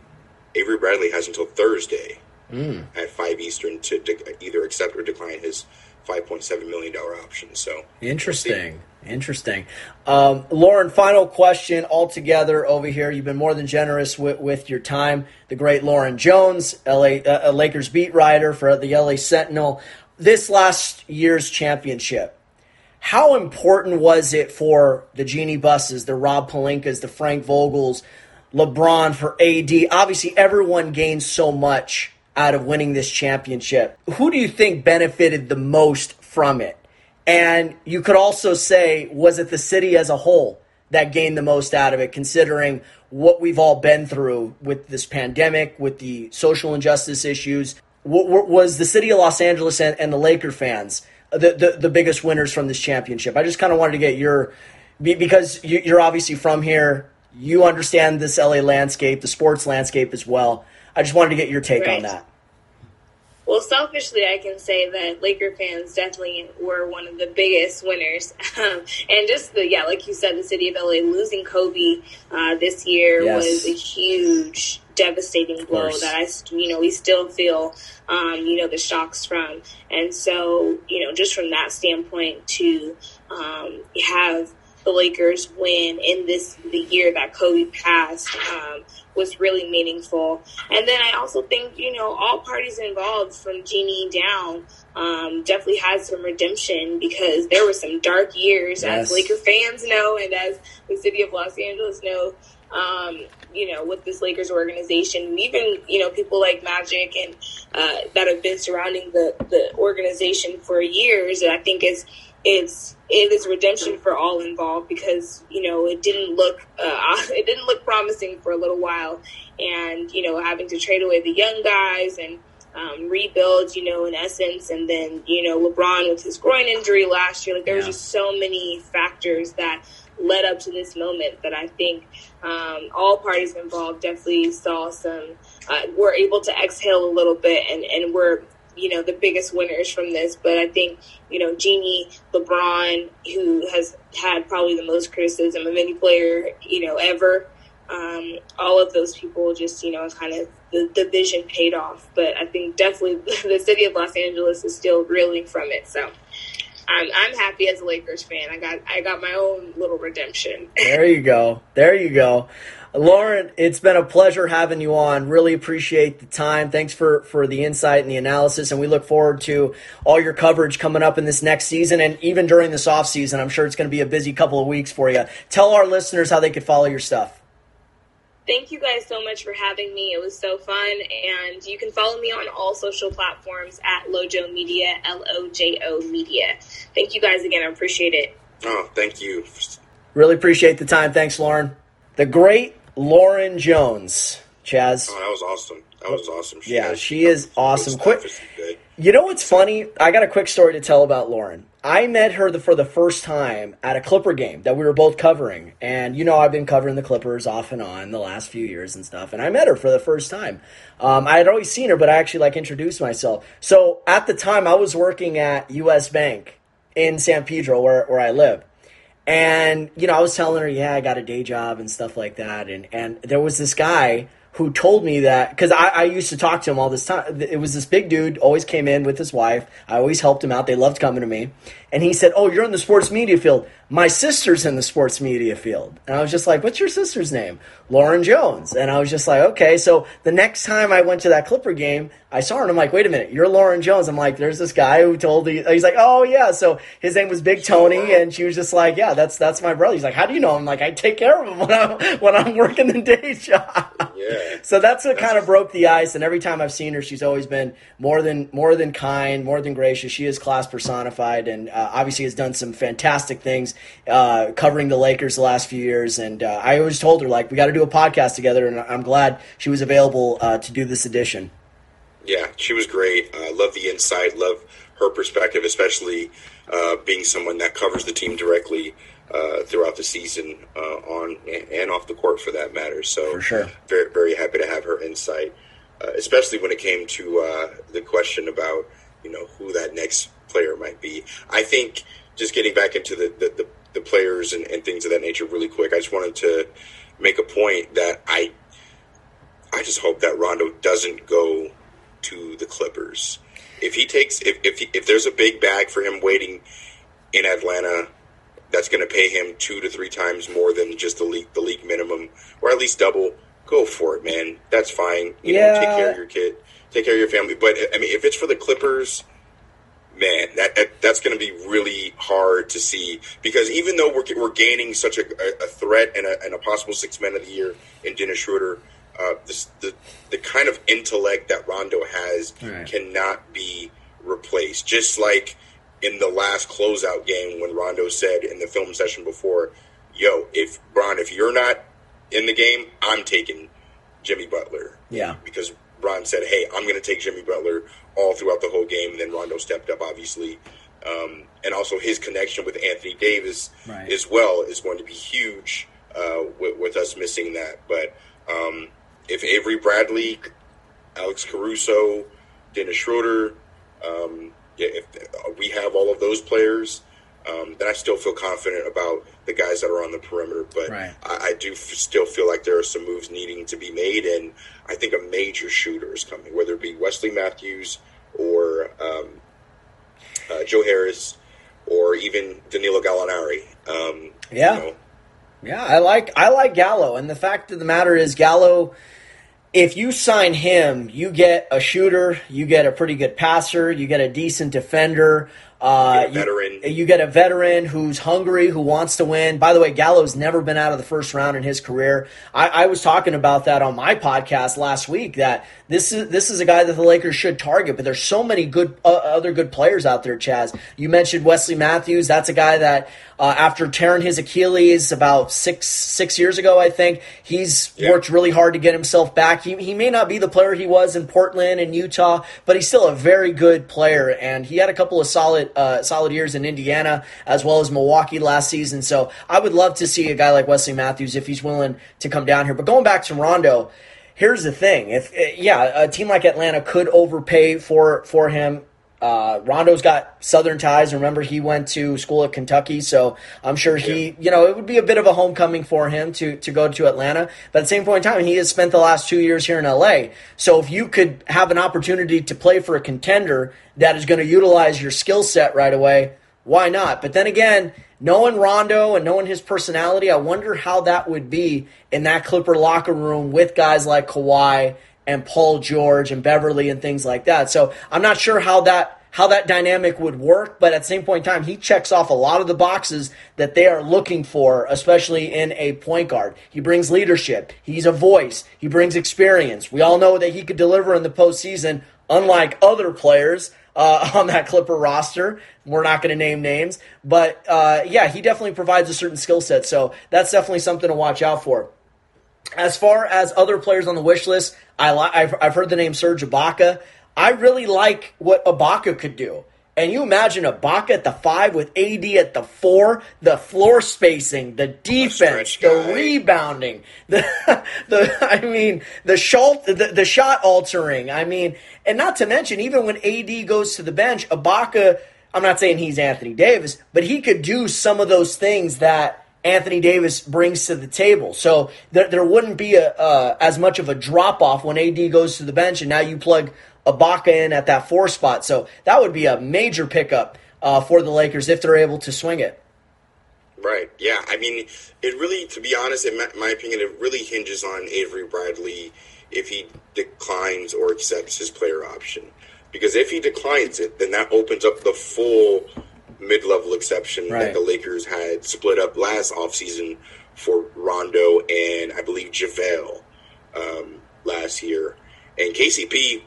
Avery Bradley has until Thursday mm. at five Eastern to de- either accept or decline his five point seven million dollar option. So interesting, interesting. Um, Lauren, final question altogether over here. You've been more than generous with, with your time. The great Lauren Jones, LA uh, Lakers beat writer for the LA Sentinel. This last year's championship. How important was it for the Jeanie Busses, the Rob Pelinkas, the Frank Vogels, LeBron for AD? Obviously, everyone gains so much out of winning this championship. Who do you think benefited the most from it? And you could also say, was it the city as a whole that gained the most out of it, considering what we've all been through with this pandemic, with the social injustice issues? Was the city of Los Angeles and, the Laker fans the, the, the biggest winners from this championship? I just kind of wanted to get your, because you're obviously from here, you understand this LA landscape, the sports landscape as well. I just wanted to get your take right. on that. Well, selfishly, I can say that Laker fans definitely were one of the biggest winners. *laughs* Um, and just the, yeah, like you said, the city of LA losing Kobe uh, this year yes. was a huge, devastating blow that I, you know, we still feel, um, you know, the shocks from. And so, you know, just from that standpoint to um, have the Lakers win in this the year that Kobe passed um, was really meaningful. And then I also think you know all parties involved from Jeanie down um, definitely had some redemption because there were some dark years, yes. as Laker fans know, and as the city of Los Angeles know. Um, you know, with this Lakers organization, and even you know people like Magic and uh, that have been surrounding the the organization for years. I think is it's it is redemption for all involved because you know it didn't look uh, *laughs* it didn't look promising for a little while, and you know having to trade away the young guys and um, rebuild, you know, in essence, and then you know LeBron with his groin injury last year. Like there yeah. was just so many factors that led up to this moment that I think um, all parties involved definitely saw some uh, were able to exhale a little bit and and were you know the biggest winners from this. But I think you know Jeanie LeBron, who has had probably the most criticism of any player you know ever. Um, all of those people just you know kind of the, the vision paid off. But I think definitely *laughs* the city of Los Angeles is still reeling from it. So I'm I'm happy as a Lakers fan. I got I got my own little redemption. there you go. There you go. Lauren, it's been a pleasure having you on. Really appreciate the time. Thanks for, for the insight and the analysis. And we look forward to all your coverage coming up in this next season and even during this off season. I'm sure it's going to be a busy couple of weeks for you. Tell our listeners how they could follow your stuff thank you guys so much for having me. It was so fun. And you can follow me on all social platforms at Lojo Media, L O J O Media. Thank you guys again. I appreciate it. Oh, thank you. Really appreciate the time. Thanks, Lauren. The great Lauren Jones. Chaz. Oh, that was awesome. That was awesome. She yeah, she is awesome. Quick. You know what's funny? I got a quick story to tell about Lauren. I met her the, for the first time at a Clipper game that we were both covering. And you know, I've been covering the Clippers off and on the last few years and stuff. And I met her for the first time. Um, I had always seen her, but I actually like introduced myself. So at the time, I was working at U.S. Bank in San Pedro, where, where I live. And, you know, I was telling her, yeah, I got a day job and stuff like that. And, and there was this guy who told me that because I, I, used to talk to him all this time. It was this big dude, always came in with his wife. I always helped him out. They loved coming to me. And he said, Oh, you're in the sports media field. My sister's in the sports media field. And I was just like, What's your sister's name? Lauren Jones. And I was just like, Okay. So the next time I went to that Clipper game, I saw her and I'm like, Wait a minute, you're Lauren Jones. I'm like, There's this guy who told me, he's like, Oh, yeah. So his name was Big Tony. And she was just like, Yeah, that's that's my brother. He's like, How do you know? I'm like, I take care of him *laughs* when I'm, when I'm working the day *laughs* job. Yeah. So that's what kind of broke the ice. And every time I've seen her, she's always been more than more than kind, more than gracious. She is class personified. And uh, obviously has done some fantastic things uh, covering the Lakers the last few years. And uh, I always told her like we got to do a podcast together, and I'm glad she was available uh, to do this edition. Yeah, she was great. Uh, love the insight. Love her perspective, especially uh, being someone that covers the team directly. throughout the season, on and off the court, for that matter. So, for sure, very very happy to have her insight, especially when it came to the question about you know who that next player might be. I think just getting back into the, the, the, the players and, and, things of that nature really quick, I just wanted to make a point that I I just hope that Rondo doesn't go to the Clippers. If he takes if if, he, if there's a big bag for him waiting in Atlanta that's going to pay him two to three times more than just the league the league minimum or at least double, go for it, man. That's fine. You yeah. know, take care of your kid, take care of your family. But I mean, if it's for the Clippers man, that, that that's going to be really hard to see because even though we're, we're gaining such a, a threat and a, and a, possible six men of the year in Dennis Schroeder, uh, this, the the kind of intellect that Rondo has right. cannot be replaced. Just like in the last closeout game when Rondo said in the film session before, "Yo, if Bron, if you're not in the game, I'm taking Jimmy Butler." Yeah, because Ron said, "Hey, I'm going to take Jimmy Butler all throughout the whole game." And then Rondo stepped up, obviously, um, and also his connection with Anthony Davis right. as well is going to be huge uh, with, with, us missing that. But um, if Avery Bradley, Alex Caruso, Dennis Schroeder, um, if we have all of those players, um, then I still feel confident about the guys that are on the perimeter. But right. I, I, do f- still feel like there are some moves needing to be made, and I think a major shooter is coming, whether it be Wesley Matthews or um, uh, Joe Harris or even Danilo Gallinari. Um, yeah, you know. yeah, I like I like Gallo, and the fact of the matter is Gallo. If you sign him, you get a shooter, you get a pretty good passer, you get a decent defender. Uh, you, veteran. You, you, get a veteran who's hungry, who wants to win. By the way, Gallo's never been out of the first round in his career. I, I was talking about that on my podcast last week. That this is this is a guy that the Lakers should target. But there's so many good uh, other good players out there. Chaz, you mentioned Wesley Matthews. That's a guy that uh, after tearing his Achilles about six six years ago, I think he's yeah. worked really hard to get himself back. He he may not be the player he was in Portland and Utah, but he's still a very good player, and he had a couple of solid uh, solid years in Indiana as well as Milwaukee last season. So I would love to see a guy like Wesley Matthews if he's willing to come down here. But going back to Rondo, here's the thing: if yeah, a team like Atlanta could overpay for for him uh, Rondo's got Southern ties. Remember, he went to school at Kentucky, so I'm sure he, you know, it would be a bit of a homecoming for him to to go to Atlanta. But at the same point in time, he has spent the last two years here in LA. So if you could have an opportunity to play for a contender that is going to utilize your skill set right away, why not? But then again, knowing Rondo and knowing his personality, I wonder how that would be in that Clipper locker room with guys like Kawhi and Paul George and Beverley and things like that. So I'm not sure how that how that dynamic would work, but at the same point in time, he checks off a lot of the boxes that they are looking for, especially in a point guard. He brings leadership. He's a voice. He brings experience. We all know that he could deliver in the postseason, unlike other players uh, *laughs* on that Clipper roster. We're not going to name names, but uh, yeah, he definitely provides a certain skill set. So that's definitely something to watch out for. As far as other players on the wish list, I I've, I've heard the name Serge Ibaka. I really like what Ibaka could do. And you imagine Ibaka at the five with AD at the four, the floor spacing, the defense, the rebounding, the *laughs* the I mean the shot the, the shot altering. I mean, and not to mention even when AD goes to the bench, Ibaka. I'm not saying he's Anthony Davis, but he could do some of those things that Anthony Davis brings to the table. So there, there wouldn't be a, uh, as much of a drop off when AD goes to the bench and now you plug Ibaka in at that four spot. So that would be a major pickup uh, for the Lakers if they're able to swing it. Right. Yeah. I mean, it really, to be honest, in my opinion, it really hinges on Avery Bradley if he declines or accepts his player option. Because if he declines it, then that opens up the full mid-level exception right. that the Lakers had split up last offseason for Rondo and I believe JaVale um, last year. And KCP,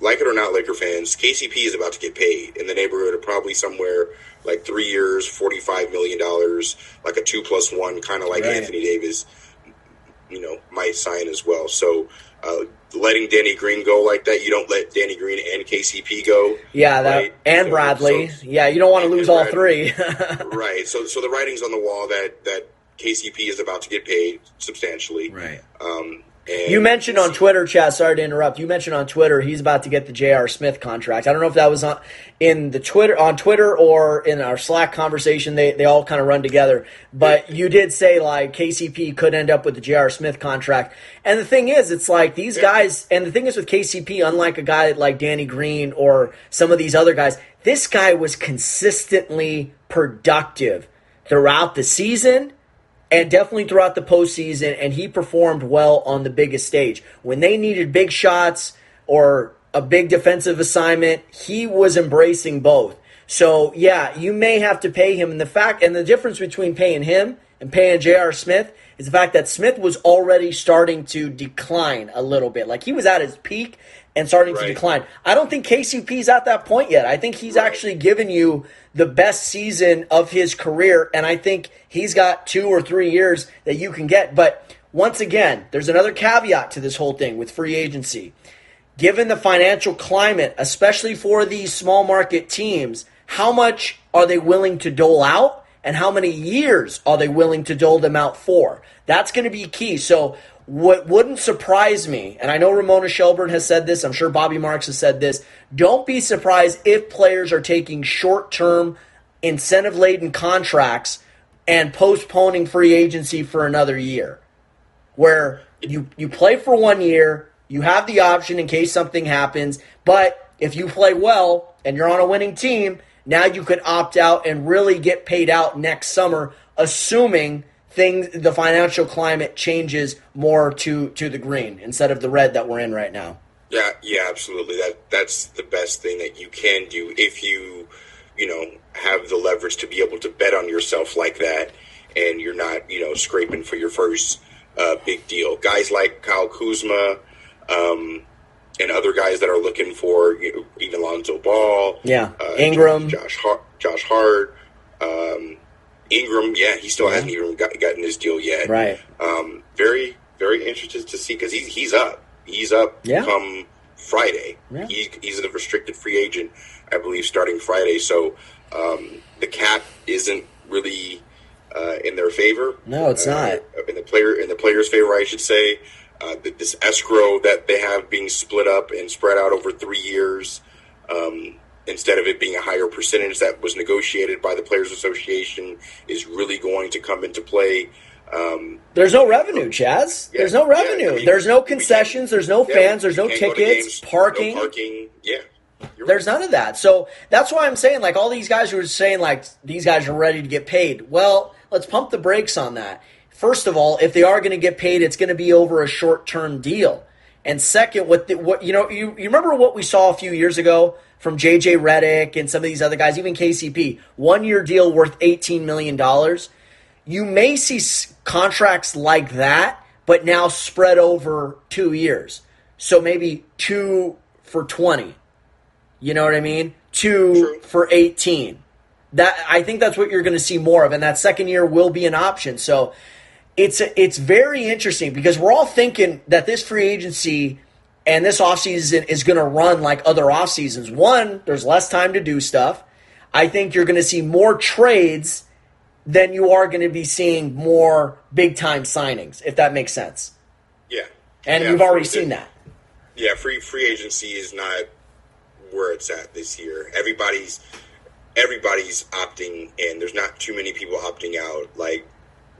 like it or not, Laker fans, KCP is about to get paid in the neighborhood of probably somewhere like three years, $45 million, like a two plus one, kind of like right. Anthony Davis, you know, might sign as well. So uh, letting Danny Green go like that. You don't let Danny Green and KCP go. Yeah, that right? and so, Bradley. So, yeah, you don't want to lose all three. *laughs* right. So so the writing's on the wall that that KCP is about to get paid substantially. Right. Um, and you mentioned on Twitter, Chad. Sorry to interrupt. You mentioned on Twitter he's about to get the J.R. Smith contract. I don't know if that was on in the Twitter on Twitter or in our Slack conversation. They they all kind of run together. But you did say like KCP could end up with the J.R. Smith contract. And the thing is, it's like these guys. And the thing is with KCP, unlike a guy like Danny Green or some of these other guys, this guy was consistently productive throughout the season and definitely throughout the postseason, and he performed well on the biggest stage. When they needed big shots or a big defensive assignment, he was embracing both. So yeah, you may have to pay him. And the fact and the difference between paying him and paying J.R. Smith is the fact that Smith was already starting to decline a little bit. Like he was at his peak and starting right. to decline. I don't think KCP's at that point yet. I think he's right. actually given you the best season of his career, and I think he's got two or three years that you can get. But once again, there's another caveat to this whole thing with free agency. Given the financial climate, especially for these small market teams, how much are they willing to dole out? And how many years are they willing to dole them out for? That's going to be key. So what wouldn't surprise me, and I know Ramona Shelburne has said this, I'm sure Bobby Marks has said this, don't be surprised if players are taking short term, incentive laden contracts and postponing free agency for another year. Where you, you play for one year, you have the option in case something happens, but if you play well and you're on a winning team, now you could opt out and really get paid out next summer, assuming things the financial climate changes more to to the green instead of the red that we're in right now. Yeah, yeah, absolutely. That that's the best thing that you can do if you you know, have the leverage to be able to bet on yourself like that, and you're not, you know, scraping for your first uh, big deal. Guys like Kyle Kuzma. Um, and other guys that are looking for you know, even Lonzo Ball, Yeah. uh, Ingram. Josh Hart, Josh Hart, um, Ingram. Yeah, he still hasn't even got, gotten his deal yet. Right. Um, very, very interested to see because he's he's up. He's up Yeah. come Friday. Yeah. He, he's a restricted free agent, I believe, starting Friday. So um, the cap isn't really uh, in their favor. No, it's Uh, not. in the player in the players' favor, I should say. Uh, this escrow that they have being split up and spread out over three years, um, instead of it being a higher percentage that was negotiated by the Players Association, is really going to come into play. Um, There's no revenue, Chaz. Yeah, There's no yeah, revenue. I mean, there's no concessions. There's no yeah, fans. There's no can't go to tickets. games, no parking. parking. Yeah, There's none of that. So that's why I'm saying, like, all these guys who are saying, like, these guys are ready to get paid. Well, let's pump the brakes on that. First of all, if they are going to get paid, it's going to be over a short term deal. And second, what the, what you know, you, you remember what we saw a few years ago from JJ Redick and some of these other guys, even KCP, one year deal worth $18 million. You may see s- contracts like that, but now spread over two years. So maybe two for 20. You know what I mean? Two True. for 18. That I think that's what you're going to see more of, and that second year will be an option. So it's it's very interesting because we're all thinking that this free agency and this offseason is going to run like other off seasons. One, there's less time to do stuff. I think you're going to see more trades than you are going to be seeing more big time signings, if that makes sense. yeah, And Yeah, we've already seen that. Yeah, free free agency is not where it's at this year. Everybody's everybody's opting in. There's not too many people opting out. Like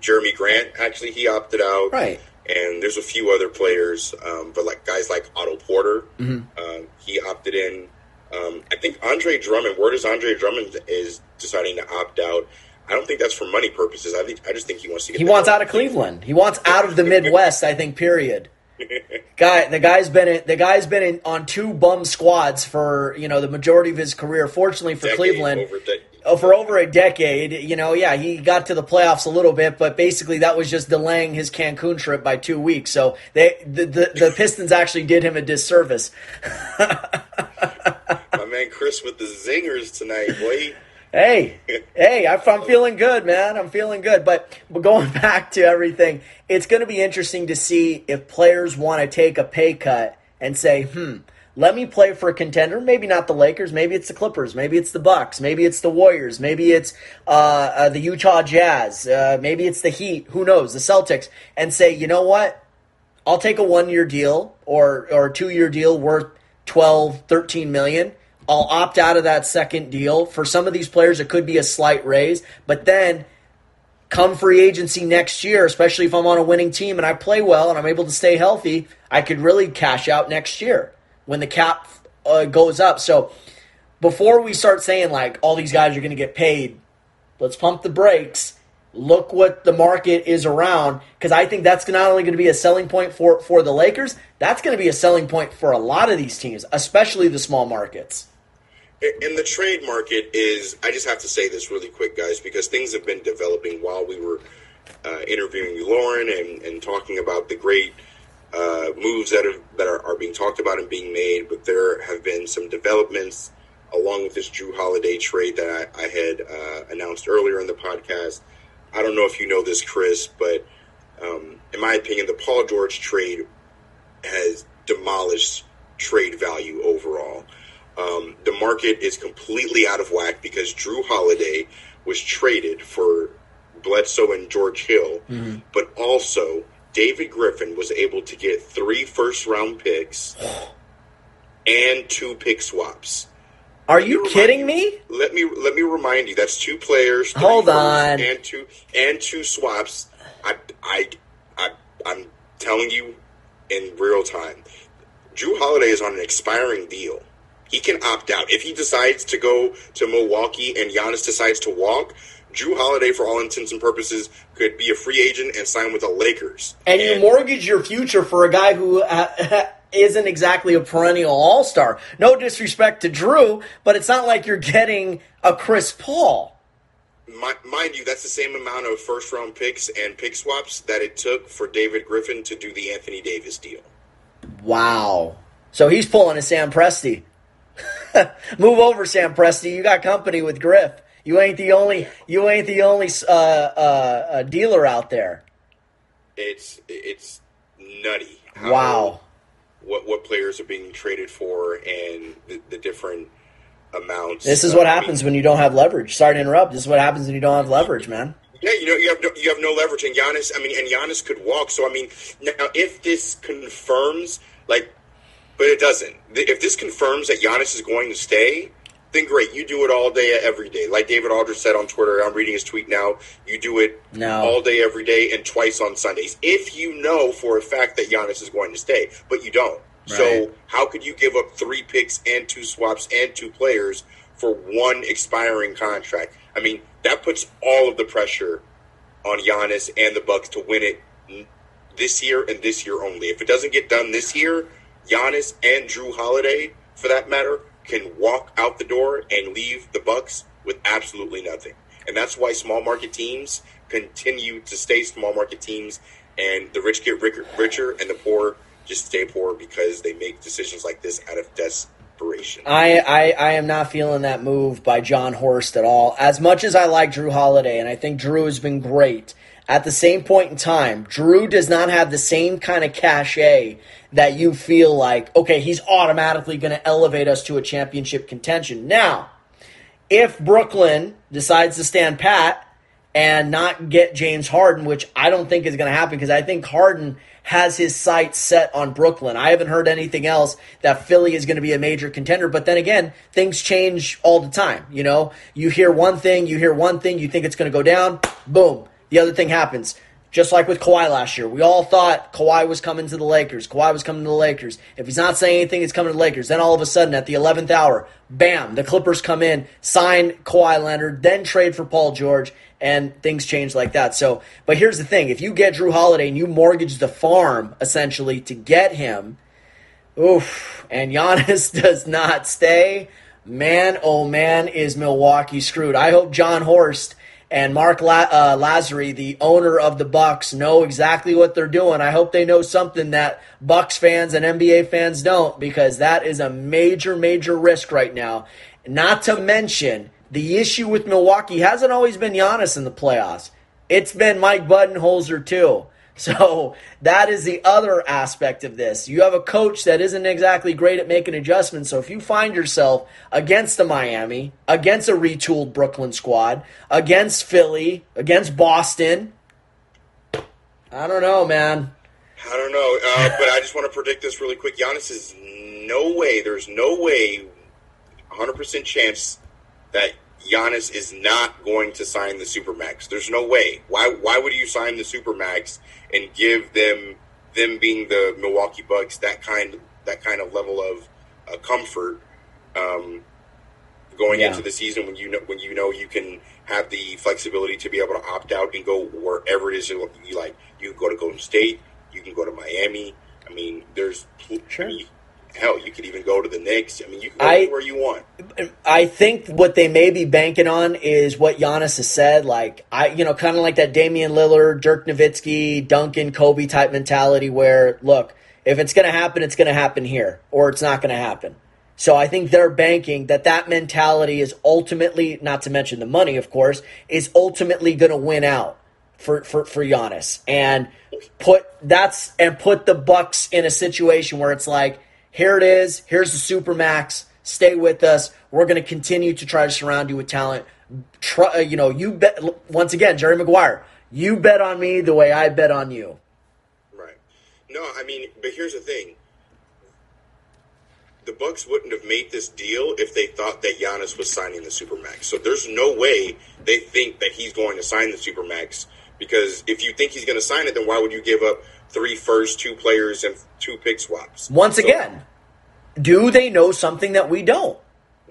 Jerami Grant, actually, he opted out. Right. And there's a few other players, um, but like guys like Otto Porter, Mm-hmm. um, he opted in. Um, I think Andre Drummond. Where does Andre Drummond is deciding to opt out? I don't think that's for money purposes. I think I just think he wants to get. He wants out of Cleveland. He wants out of the Midwest. I think. Period. *laughs* Guy, the guy's been in, the guy's been in, on two bum squads for you know the majority of his career. Fortunately for Decade, Cleveland, the- for over a decade. You know, yeah, he got to the playoffs a little bit, but basically that was just delaying his Cancun trip by two weeks. So they the the, the Pistons actually did him a disservice. *laughs* My man Chris with the zingers tonight, boy. Hey, *laughs* hey, I- I'm feeling good, man. I'm feeling good. But, but going *laughs* back to everything, it's going to be interesting to see if players want to take a pay cut and say, hmm, let me play for a contender. Maybe not the Lakers. Maybe it's the Clippers. Maybe it's the Bucks. Maybe it's the Warriors. Maybe it's uh, uh, the Utah Jazz. Uh, maybe it's the Heat. Who knows? The Celtics. And say, you know what? I'll take a one year deal or or a two year deal worth 12, 13 million. I'll opt out of that second deal. For some of these players, it could be a slight raise, but then come free agency next year, especially if I'm on a winning team and I play well and I'm able to stay healthy, I could really cash out next year when the cap uh, goes up. So before we start saying like all these guys are going to get paid, let's pump the brakes. Look what the market is around because I think that's not only going to be a selling point for for the Lakers, that's going to be a selling point for a lot of these teams, especially the small markets. And the trade market is I just have to say this really quick, guys, because things have been developing while we were uh, interviewing Lauren and, and talking about the great uh, moves that have that are, are being talked about and being made. But there have been some developments along with this Jrue Holiday trade that I, I had uh, announced earlier in the podcast. I don't know if you know this, Chris, but um, in my opinion, the Paul George trade has demolished trade value overall. Um, the market is completely out of whack because Jrue Holiday was traded for Bledsoe and George Hill, but also David Griffin was able to get three first round picks and two pick swaps. Are Let you me kidding remind me? you- Let me let me remind you. That's two players. Hold on. and two and two swaps. I I I I'm telling you in real time. Jrue Holiday is on an expiring deal. He can opt out if he decides to go to Milwaukee and Giannis decides to walk. Jrue Holiday, for all intents and purposes, could be a free agent and sign with the Lakers. And you mortgage your future for a guy who uh, *laughs* isn't exactly a perennial all star. No disrespect to Jrue, but it's not like you're getting a Chris Paul. mind you, that's the same amount of first round picks and pick swaps that it took for David Griffin to do the Anthony Davis deal. Wow. So he's pulling a Sam Presti. *laughs* Move over, Sam Presti. You got company with Griff. You ain't the only. You ain't the only uh, uh, uh, dealer out there. It's it's nutty. wow. What what players are being traded for and the, the different amounts. This is what happens when you don't have leverage. Sorry to interrupt. This is what happens when you don't have leverage, man. Yeah, you know you have no, you have no leverage, and Giannis. I mean, and Giannis could walk. So I mean, now if this confirms, like, but it doesn't. If this confirms that Giannis is going to stay, then great. You do it all day, every day. Like David Aldridge said on Twitter, I'm reading his tweet now. You do it no. all day, every day, and twice on Sundays. If you know for a fact that Giannis is going to stay, but you don't. Right. So how could you give up three picks and two swaps and two players for one expiring contract? I mean, that puts all of the pressure on Giannis and the Bucks to win it this year and this year only. If it doesn't get done this year, Giannis and Jrue Holiday, for that matter, can walk out the door and leave the Bucks with absolutely nothing. And that's why small market teams continue to stay small market teams, and the rich get richer, and the poor just stay poor because they make decisions like this out of desperation. I, I, I am not feeling that move by Jon Horst at all. As much as I like Jrue Holiday, and I think Jrue has been great, at the same point in time, Jrue does not have the same kind of cachet that you feel like, okay, he's automatically going to elevate us to a championship contention. Now, if Brooklyn decides to stand pat and not get James Harden, which I don't think is going to happen because I think Harden has his sights set on Brooklyn. I haven't heard anything else that Philly is going to be a major contender. But then again, things change all the time. You know, you hear one thing, you hear one thing, you think it's going to go down, boom, the other thing happens. Just like with Kawhi last year, we all thought Kawhi was coming to the Lakers. Kawhi was coming to the Lakers. If he's not saying anything, he's coming to the Lakers. Then all of a sudden, at the 11th hour, bam, the Clippers come in, sign Kawhi Leonard, then trade for Paul George, and things change like that. So, but here's the thing: if you get Jrue Holiday and you mortgage the farm essentially to get him, oof, and Giannis *laughs* does not stay, man, oh man, is Milwaukee screwed. I hope Jon Horst and Mark La- uh, Lasry, the owner of the Bucks, know exactly what they're doing. I hope they know something that Bucks fans and NBA fans don't, because that is a major, major risk right now. Not to mention the issue with Milwaukee hasn't always been Giannis in the playoffs. It's been Mike Budenholzer too. So that is the other aspect of this. You have a coach that isn't exactly great at making adjustments. So if you find yourself against the Miami, against a retooled Brooklyn squad, against Philly, against Boston, I don't know, man. I don't know, uh, *laughs* but I just want to predict this really quick. Giannis is no way. There's no way, 100% chance that Giannis is not going to sign the supermax. There's no way. Why? Why would you sign the supermax and give them them being the Milwaukee Bucks that kind that kind of level of uh, comfort um, going yeah. into the season when you know when you know you can have the flexibility to be able to opt out and go wherever it is you like. You can go to Golden State. You can go to Miami. I mean, there's sure. I mean, hell, you could even go to the Knicks. I mean, you can go I, anywhere you want. I think what they may be banking on is what Giannis has said. Like I, you know, kind of like that Damian Lillard, Dirk Nowitzki, Duncan, Kobe type mentality. Where look, if it's going to happen, it's going to happen here, or it's not going to happen. So I think they're banking that that mentality is ultimately, not to mention the money, of course, is ultimately going to win out for, for, for Giannis and put that's and put the Bucks in a situation where it's like here it is. Here's the super max. Stay with us. We're going to continue to try to surround you with talent. Try, uh, you know, you bet once again, Jerry Maguire. You bet on me the way I bet on you. Right. No, I mean, but here's the thing. The Bucks wouldn't have made this deal if they thought that Giannis was signing the supermax. So there's no way they think that he's going to sign the supermax because if you think he's going to sign it, then why would you give up three first, two players, and two pick swaps? Once so, again, do they know something that we don't?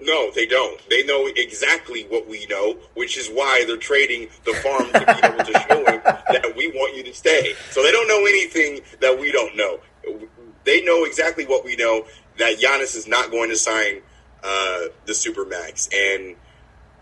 No, they don't. They know exactly what we know, which is why they're trading the farm to be able to show him *laughs* that we want you to stay. So they don't know anything that we don't know. they know exactly what we know that Giannis is not going to sign uh, the supermax and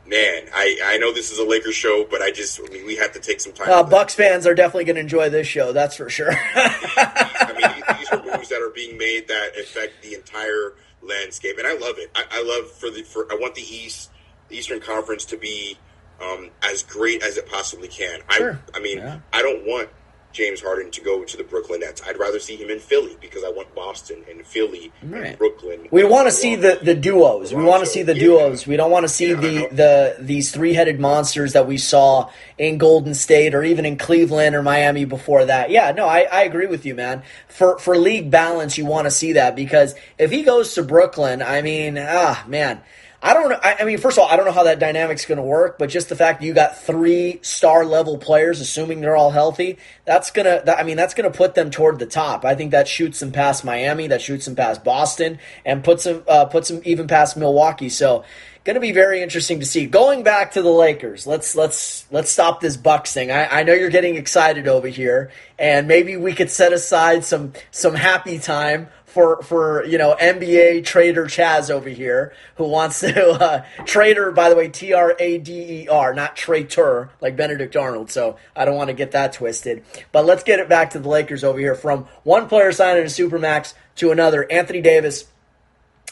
man, I, I know this is a Lakers show, but I just I mean we have to take some time. Uh, Bucks fans are definitely going to enjoy this show. That's for sure. *laughs* I mean, these are moves that are being made that affect the entire landscape, and I love it. I, I love for the for I want the East, the Eastern Conference to be um, as great as it possibly can. Sure. I I mean Yeah. I don't want James Harden to go to the Brooklyn Nets. I'd rather see him in Philly because I want Boston and Philly Right. and Brooklyn. We want to see the, the duos. We want to see the Yeah. duos. We don't want to see Yeah, the, the these three headed monsters that we saw in Golden State or even in Cleveland or Miami before that. Yeah, no, I, I agree with you, man. For for league balance, you want to see that because if he goes to Brooklyn, I mean, ah, man. I don't know. I, I mean, first of all, I don't know how that dynamic's going to work, but just the fact that you got three star level players, assuming they're all healthy, that's gonna. That, I mean, that's gonna put them toward the top. I think that shoots them past Miami, that shoots them past Boston, and puts them uh, puts them even past Milwaukee. So, going to be very interesting to see. Going back to the Lakers, let's let's let's stop this Bucks thing. I, I know you're getting excited over here, and maybe we could set aside some some happy time for for you know NBA trader Chaz over here who wants to *laughs* uh, trader by the way T R A D E R not traitor like Benedict Arnold. So I don't want to get that twisted. But let's get it back to the Lakers over here from one player signing a supermax to another. Anthony Davis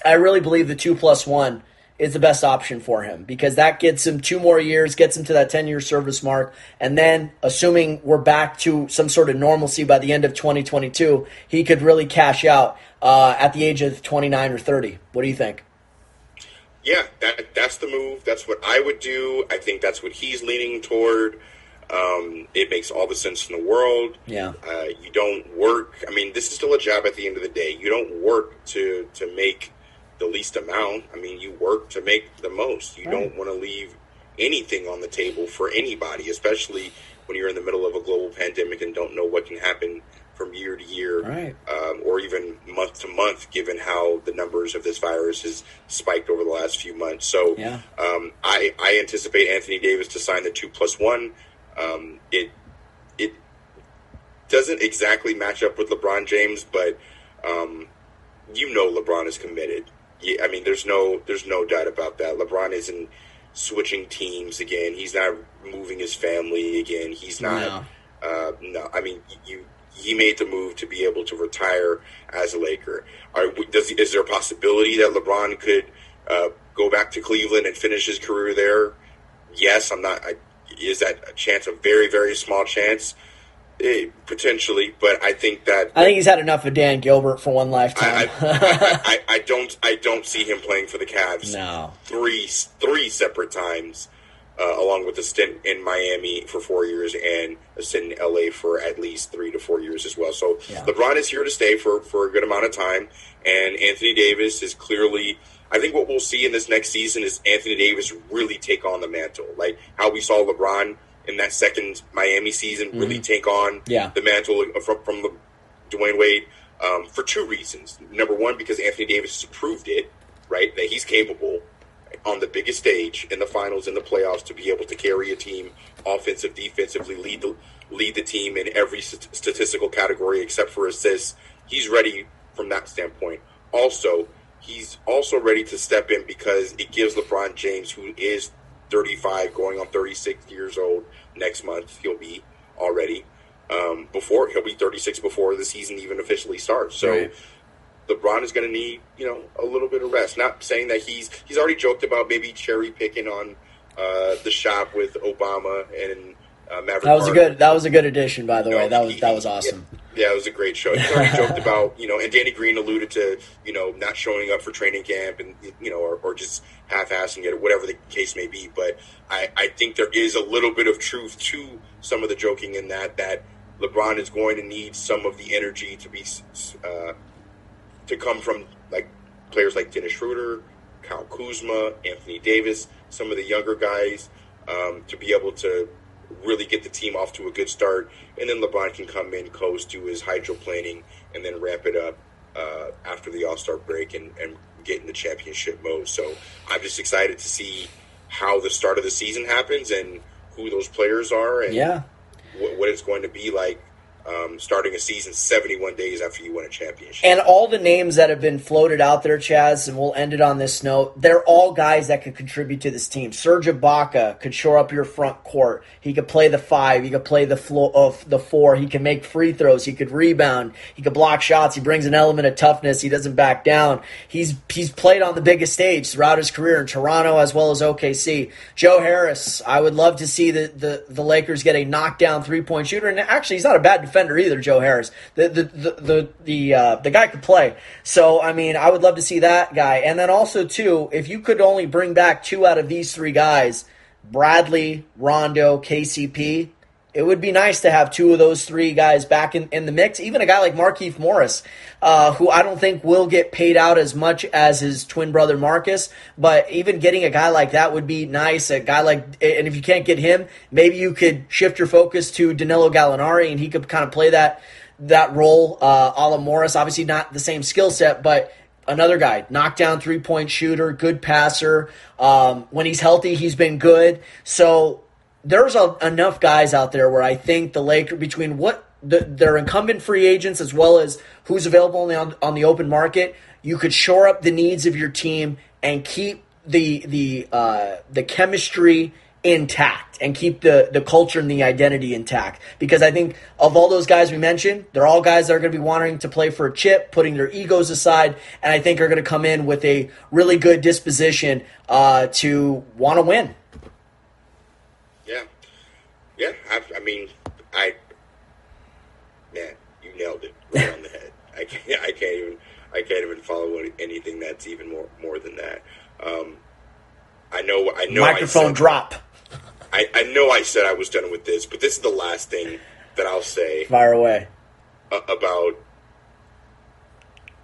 I really believe the two plus one is the best option for him because that gets him two more years, gets him to that 10 year service mark. And then, assuming we're back to some sort of normalcy by the end of 2022, he could really cash out uh, at the age of 29 or 30. What do you think? Yeah, that that's the move. That's what I would do. I think that's what he's leaning toward. Um, it makes all the sense in the world. Yeah. Uh, you don't work. I mean, this is still a job at the end of the day. You don't work to to make the least amount. I mean, you work to make the most. You Right. don't want to leave anything on the table for anybody, especially when you're in the middle of a global pandemic and don't know what can happen from year to year Right. um, or even month to month, given how the numbers of this virus has spiked over the last few months. So Yeah. um, I, I anticipate Anthony Davis to sign the two plus one. Um, it it doesn't exactly match up with LeBron James, but um, you know LeBron is committed. Yeah, I mean, there's no there's no doubt about that. LeBron isn't switching teams again. He's not moving his family again. He's not. Uh, no, I mean you. He made the move to be able to retire as a Laker. Are, does is there a possibility that LeBron could uh, go back to Cleveland and finish his career there? Yes, I'm not. I, is that a chance? A very very small chance, eh, potentially. But I think that I think he's had enough of Dan Gilbert for one lifetime. I, *laughs* I, I, I don't I don't see him playing for the Cavs no. three three separate times, uh, along with a stint in Miami for four years and a stint in LA for at least three to four years as well. So Yeah. LeBron is here to stay for for a good amount of time, and Anthony Davis is clearly. I think what we'll see in this next season is Anthony Davis really take on the mantle, like how we saw LeBron in that second Miami season really take on Mm-hmm. Yeah. the mantle from from the Dwyane Wade um, for two reasons. Number one, because Anthony Davis has proved it, right, that he's capable on the biggest stage in the finals in the playoffs to be able to carry a team offensive, defensively, lead the lead the team in every st- statistical category except for assists. He's ready from that standpoint. Also, he's also ready to step in because it gives LeBron James, who is 35, going on 36 years old next month, he'll be already um, before he'll be 36 before the season even officially starts. So. Right. LeBron is going to need, you know, a little bit of rest. Not saying that he's he's already joked about maybe cherry picking on uh, the shop with Obama and uh, Maverick. That was a good that was a good addition by the way. That was he- that was awesome. Yeah, it was a great show. He's already joked *laughs* about, you know, and Danny Green alluded to, you know, not showing up for training camp and, you know, or, or just half-assing it or whatever the case may be. But I, I think there is a little bit of truth to some of the joking in that, that LeBron is going to need some of the energy to be, uh, to come from like players like Dennis Schroeder, Kyle Kuzma, Anthony Davis, some of the younger guys, um, to be able to really get the team off to a good start, and then LeBron can come in, coast, do his hydroplaning, and then ramp it up uh, after the All Star break and, and get in the championship mode. So I'm just excited to see how the start of the season happens and who those players are and Yeah. what, what it's going to be like um, starting a season 71 days after you win a championship. And all the names that have been floated out there, Chaz, and we'll end it on this note, they're all guys that could contribute to this team. Serge Ibaka could shore up your front court. He could play the five. He could play the floor of the four. He can make free throws. He could rebound. He could block shots. He brings an element of toughness. He doesn't back down. He's he's played on the biggest stage throughout his career in Toronto as well as OKC. Joe Harris, I would love to see the the, the Lakers get a knockdown three point shooter. And actually, he's not a bad defender defender either, Joe Harris. The the the the the, uh, the guy could play. So I mean, I would love to see that guy. And then also too, if you could only bring back two out of these three guys, Bradley, Rondo, KCP, it would be nice to have two of those three guys back in, in the mix. Even a guy like Markieff Morris, uh, who I don't think will get paid out as much as his twin brother Marcus, but even getting a guy like that would be nice. A guy like, and if you can't get him, maybe you could shift your focus to Danilo Gallinari, and he could kind of play that that role, uh, a la Morris. Obviously, not the same skill set, but another guy, knockdown three point shooter, good passer. Um, when he's healthy, he's been good. So there's a, enough guys out there where I think the Lakers between what the, their incumbent free agents as well as who's available on the, on the open market, you could shore up the needs of your team and keep the the uh, the chemistry intact and keep the the culture and the identity intact because I think of all those guys we mentioned, they're all guys that are going to be wanting to play for a chip, putting their egos aside, and I think are going to come in with a really good disposition uh, to want to win. Yeah. I, I mean, I man, you nailed it right on the head. I can't, I can't even, I can't even follow anything that's even more more than that. Um, I know, I know. Microphone I said, drop. I, I know I said I was done with this, but this is the last thing that I'll say. Fire away. about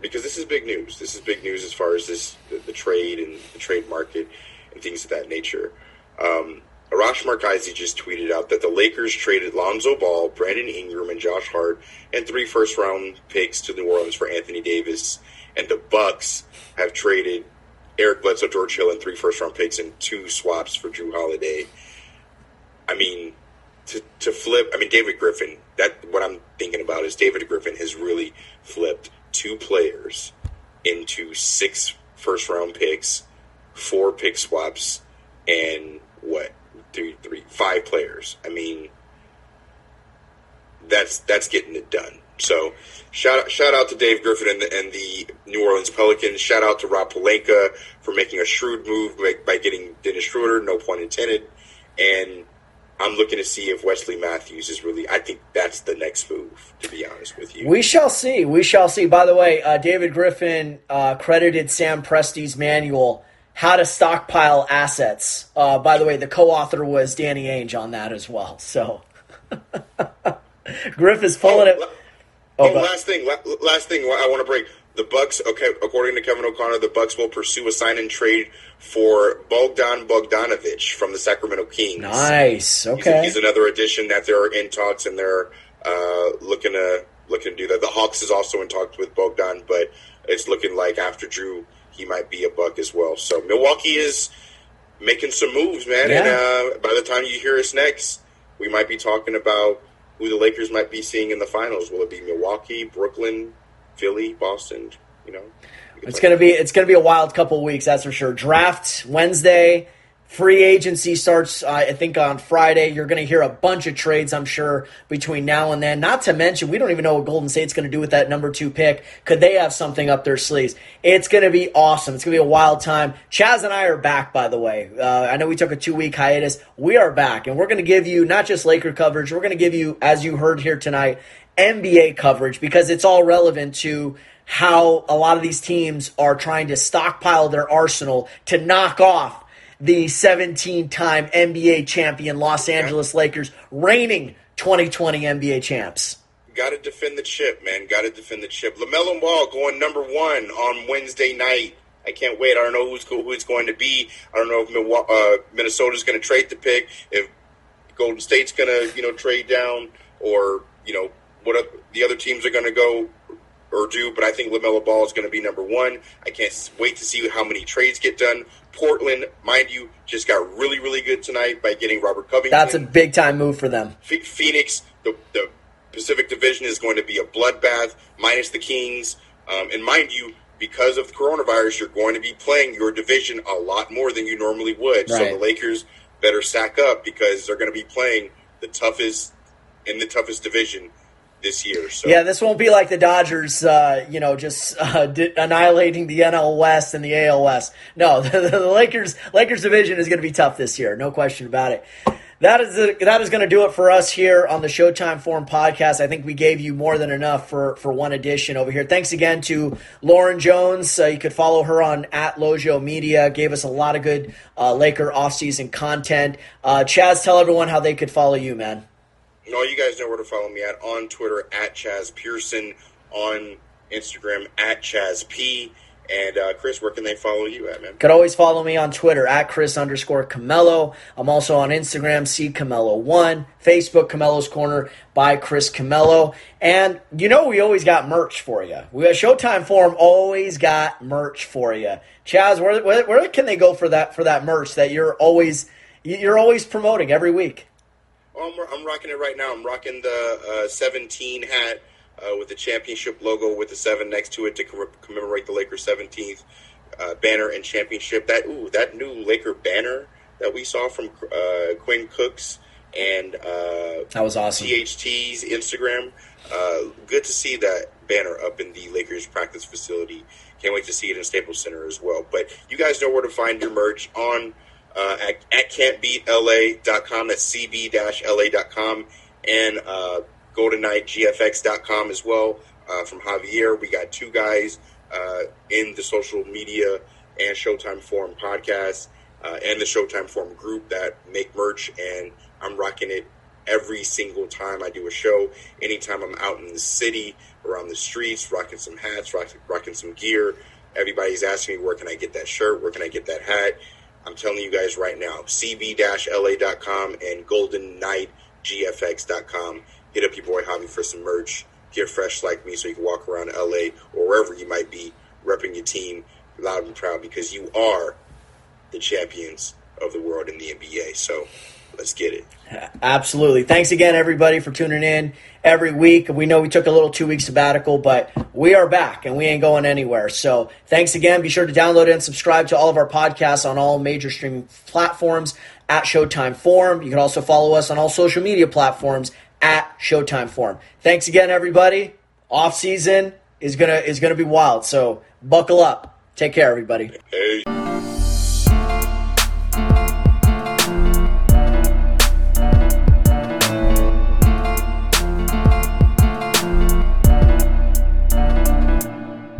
because this is big news. This is big news as far as this the, the trade and the trade market and things of that nature. Um, Arash Markazi just tweeted out that the Lakers traded Lonzo Ball, Brandon Ingram, and Josh Hart, and three first round picks to New Orleans for Anthony Davis, and the Bucks have traded Eric Bledsoe, George Hill, and three first round picks and two swaps for Jrue Holiday. I mean, to to flip. I mean, David Griffin. That what I'm thinking about is David Griffin has really flipped two players into six first round picks, four pick swaps, and what three, three, five players. I mean, that's that's getting it done. So shout out, shout out to Dave Griffin and the, and the New Orleans Pelicans. Shout out to Rob Pelinka for making a shrewd move by, by getting Dennis Schroeder, no pun intended. And I'm looking to see if Wesley Matthews is really. I think that's the next move. To be honest with you, we shall see. We shall see. By the way, uh, David Griffin uh, credited Sam Presti's manual how to stockpile assets. Uh, by the way, the co-author was Danny Ainge on that as well. So *laughs* Griff is pulling oh, it. Oh, oh last thing, last thing I want to break. The Bucks, okay, according to Kevin O'Connor, the Bucks will pursue a sign and trade for Bogdan Bogdanovich from the Sacramento Kings. Nice. Okay, he's, he's another addition that they're in talks and they're uh, looking to looking to do that. The Hawks is also in talks with Bogdan, but it's looking like after Jrue he might be a buck as well. So Milwaukee is making some moves, man. Yeah. And uh, by the time you hear us next, we might be talking about who the Lakers might be seeing in the finals. Will it be Milwaukee, Brooklyn, Philly, Boston? You know, it's gonna be it's gonna be a wild couple of weeks, that's for sure. Draft Wednesday. Free agency starts, uh, I think, on Friday. You're going to hear a bunch of trades, I'm sure, between now and then. Not to mention, we don't even know what Golden State's going to do with that number two pick. Could they have something up their sleeves? It's going to be awesome. It's going to be a wild time. Chaz and I are back, by the way. Uh, I know we took a two week hiatus. We are back, and we're going to give you not just Laker coverage, we're going to give you, as you heard here tonight, NBA coverage because it's all relevant to how a lot of these teams are trying to stockpile their arsenal to knock off the 17 time NBA champion Los Angeles Lakers, reigning 2020 NBA champs. Got to defend the chip, man. Got to defend the chip. LaMelo Ball going number one on Wednesday night. I can't wait. I don't know who's who it's going to be. I don't know if uh, Minnesota's going to trade the pick, if Golden State's going to you know trade down, or you know what the other teams are going to go or do. But I think LaMelo Ball is going to be number one. I can't wait to see how many trades get done. Portland, mind you, just got really, really good tonight by getting Robert Covington. That's a big time move for them. Phoenix, the, the Pacific Division is going to be a bloodbath, minus the Kings. Um, and mind you, because of the coronavirus, you're going to be playing your division a lot more than you normally would. Right. So the Lakers better sack up because they're going to be playing the toughest in the toughest division this year. So. Yeah, this won't be like the Dodgers, uh, you know, just uh, di- annihilating the NL West and the AL West. No, the, *laughs* the Lakers Lakers division is going to be tough this year, no question about it that is that is going to do it for us here on the Showtime Forum podcast. I think we gave you more than enough for for one edition over here. Thanks again to Lauren Jones. Uh, you could follow her on at Lojo Media. Gave us a lot of good uh, Laker offseason content. Uh, Chaz, tell everyone how they could follow you, man. No, you guys know where to follow me at on Twitter at Chaz Pearson, on Instagram at Chaz P. And uh, Chris, where can they follow you at, man? Could always follow me on Twitter at Chris underscore Camello. I'm also on Instagram, C Camello1, Facebook, Camello's Corner by Chris Camello. And you know, we always got merch for you. We got Showtime Forum always got merch for you. Chaz, where, where, where can they go for that for that merch that you're always you're always promoting every week? Oh, I'm, I'm rocking it right now. I'm rocking the uh, 17 hat uh, with the championship logo with the seven next to it to commemorate the Lakers' 17th uh, banner and championship. That ooh, that new Laker banner that we saw from uh, Quinn Cook's and uh, that was awesome. THT's Instagram. Uh, good to see that banner up in the Lakers practice facility. Can't wait to see it in Staples Center as well. But you guys know where to find your merch on uh, at, at can'tbeatla.com. That's cb-la.com. And uh, GoldenKnightGFX.com as well uh, from Javier. We got two guys uh, in the social media and Showtime Forum podcast uh, and the Showtime Forum group that make merch, and I'm rocking it every single time I do a show. Anytime I'm out in the city or on the streets, rocking some hats, rocking some gear. Everybody's asking me, where can I get that shirt? Where can I get that hat? I'm telling you guys right now, cb-la.com and goldennightgfx.com hit up your boy Javi for some merch. Get fresh like me so you can walk around LA or wherever you might be, repping your team loud and proud because you are the champions of the world in the NBA. So let's get it. *laughs* Absolutely. Thanks again, everybody, for tuning in every week. We know we took a little two week sabbatical, but we are back and we ain't going anywhere. So thanks again. Be sure to download and subscribe to all of our podcasts on all major streaming platforms at Showtime Forum. You can also follow us on all social media platforms at Showtime Forum. Thanks again, everybody. Off season is gonna is gonna be wild, so buckle up. Take care, everybody. Hey.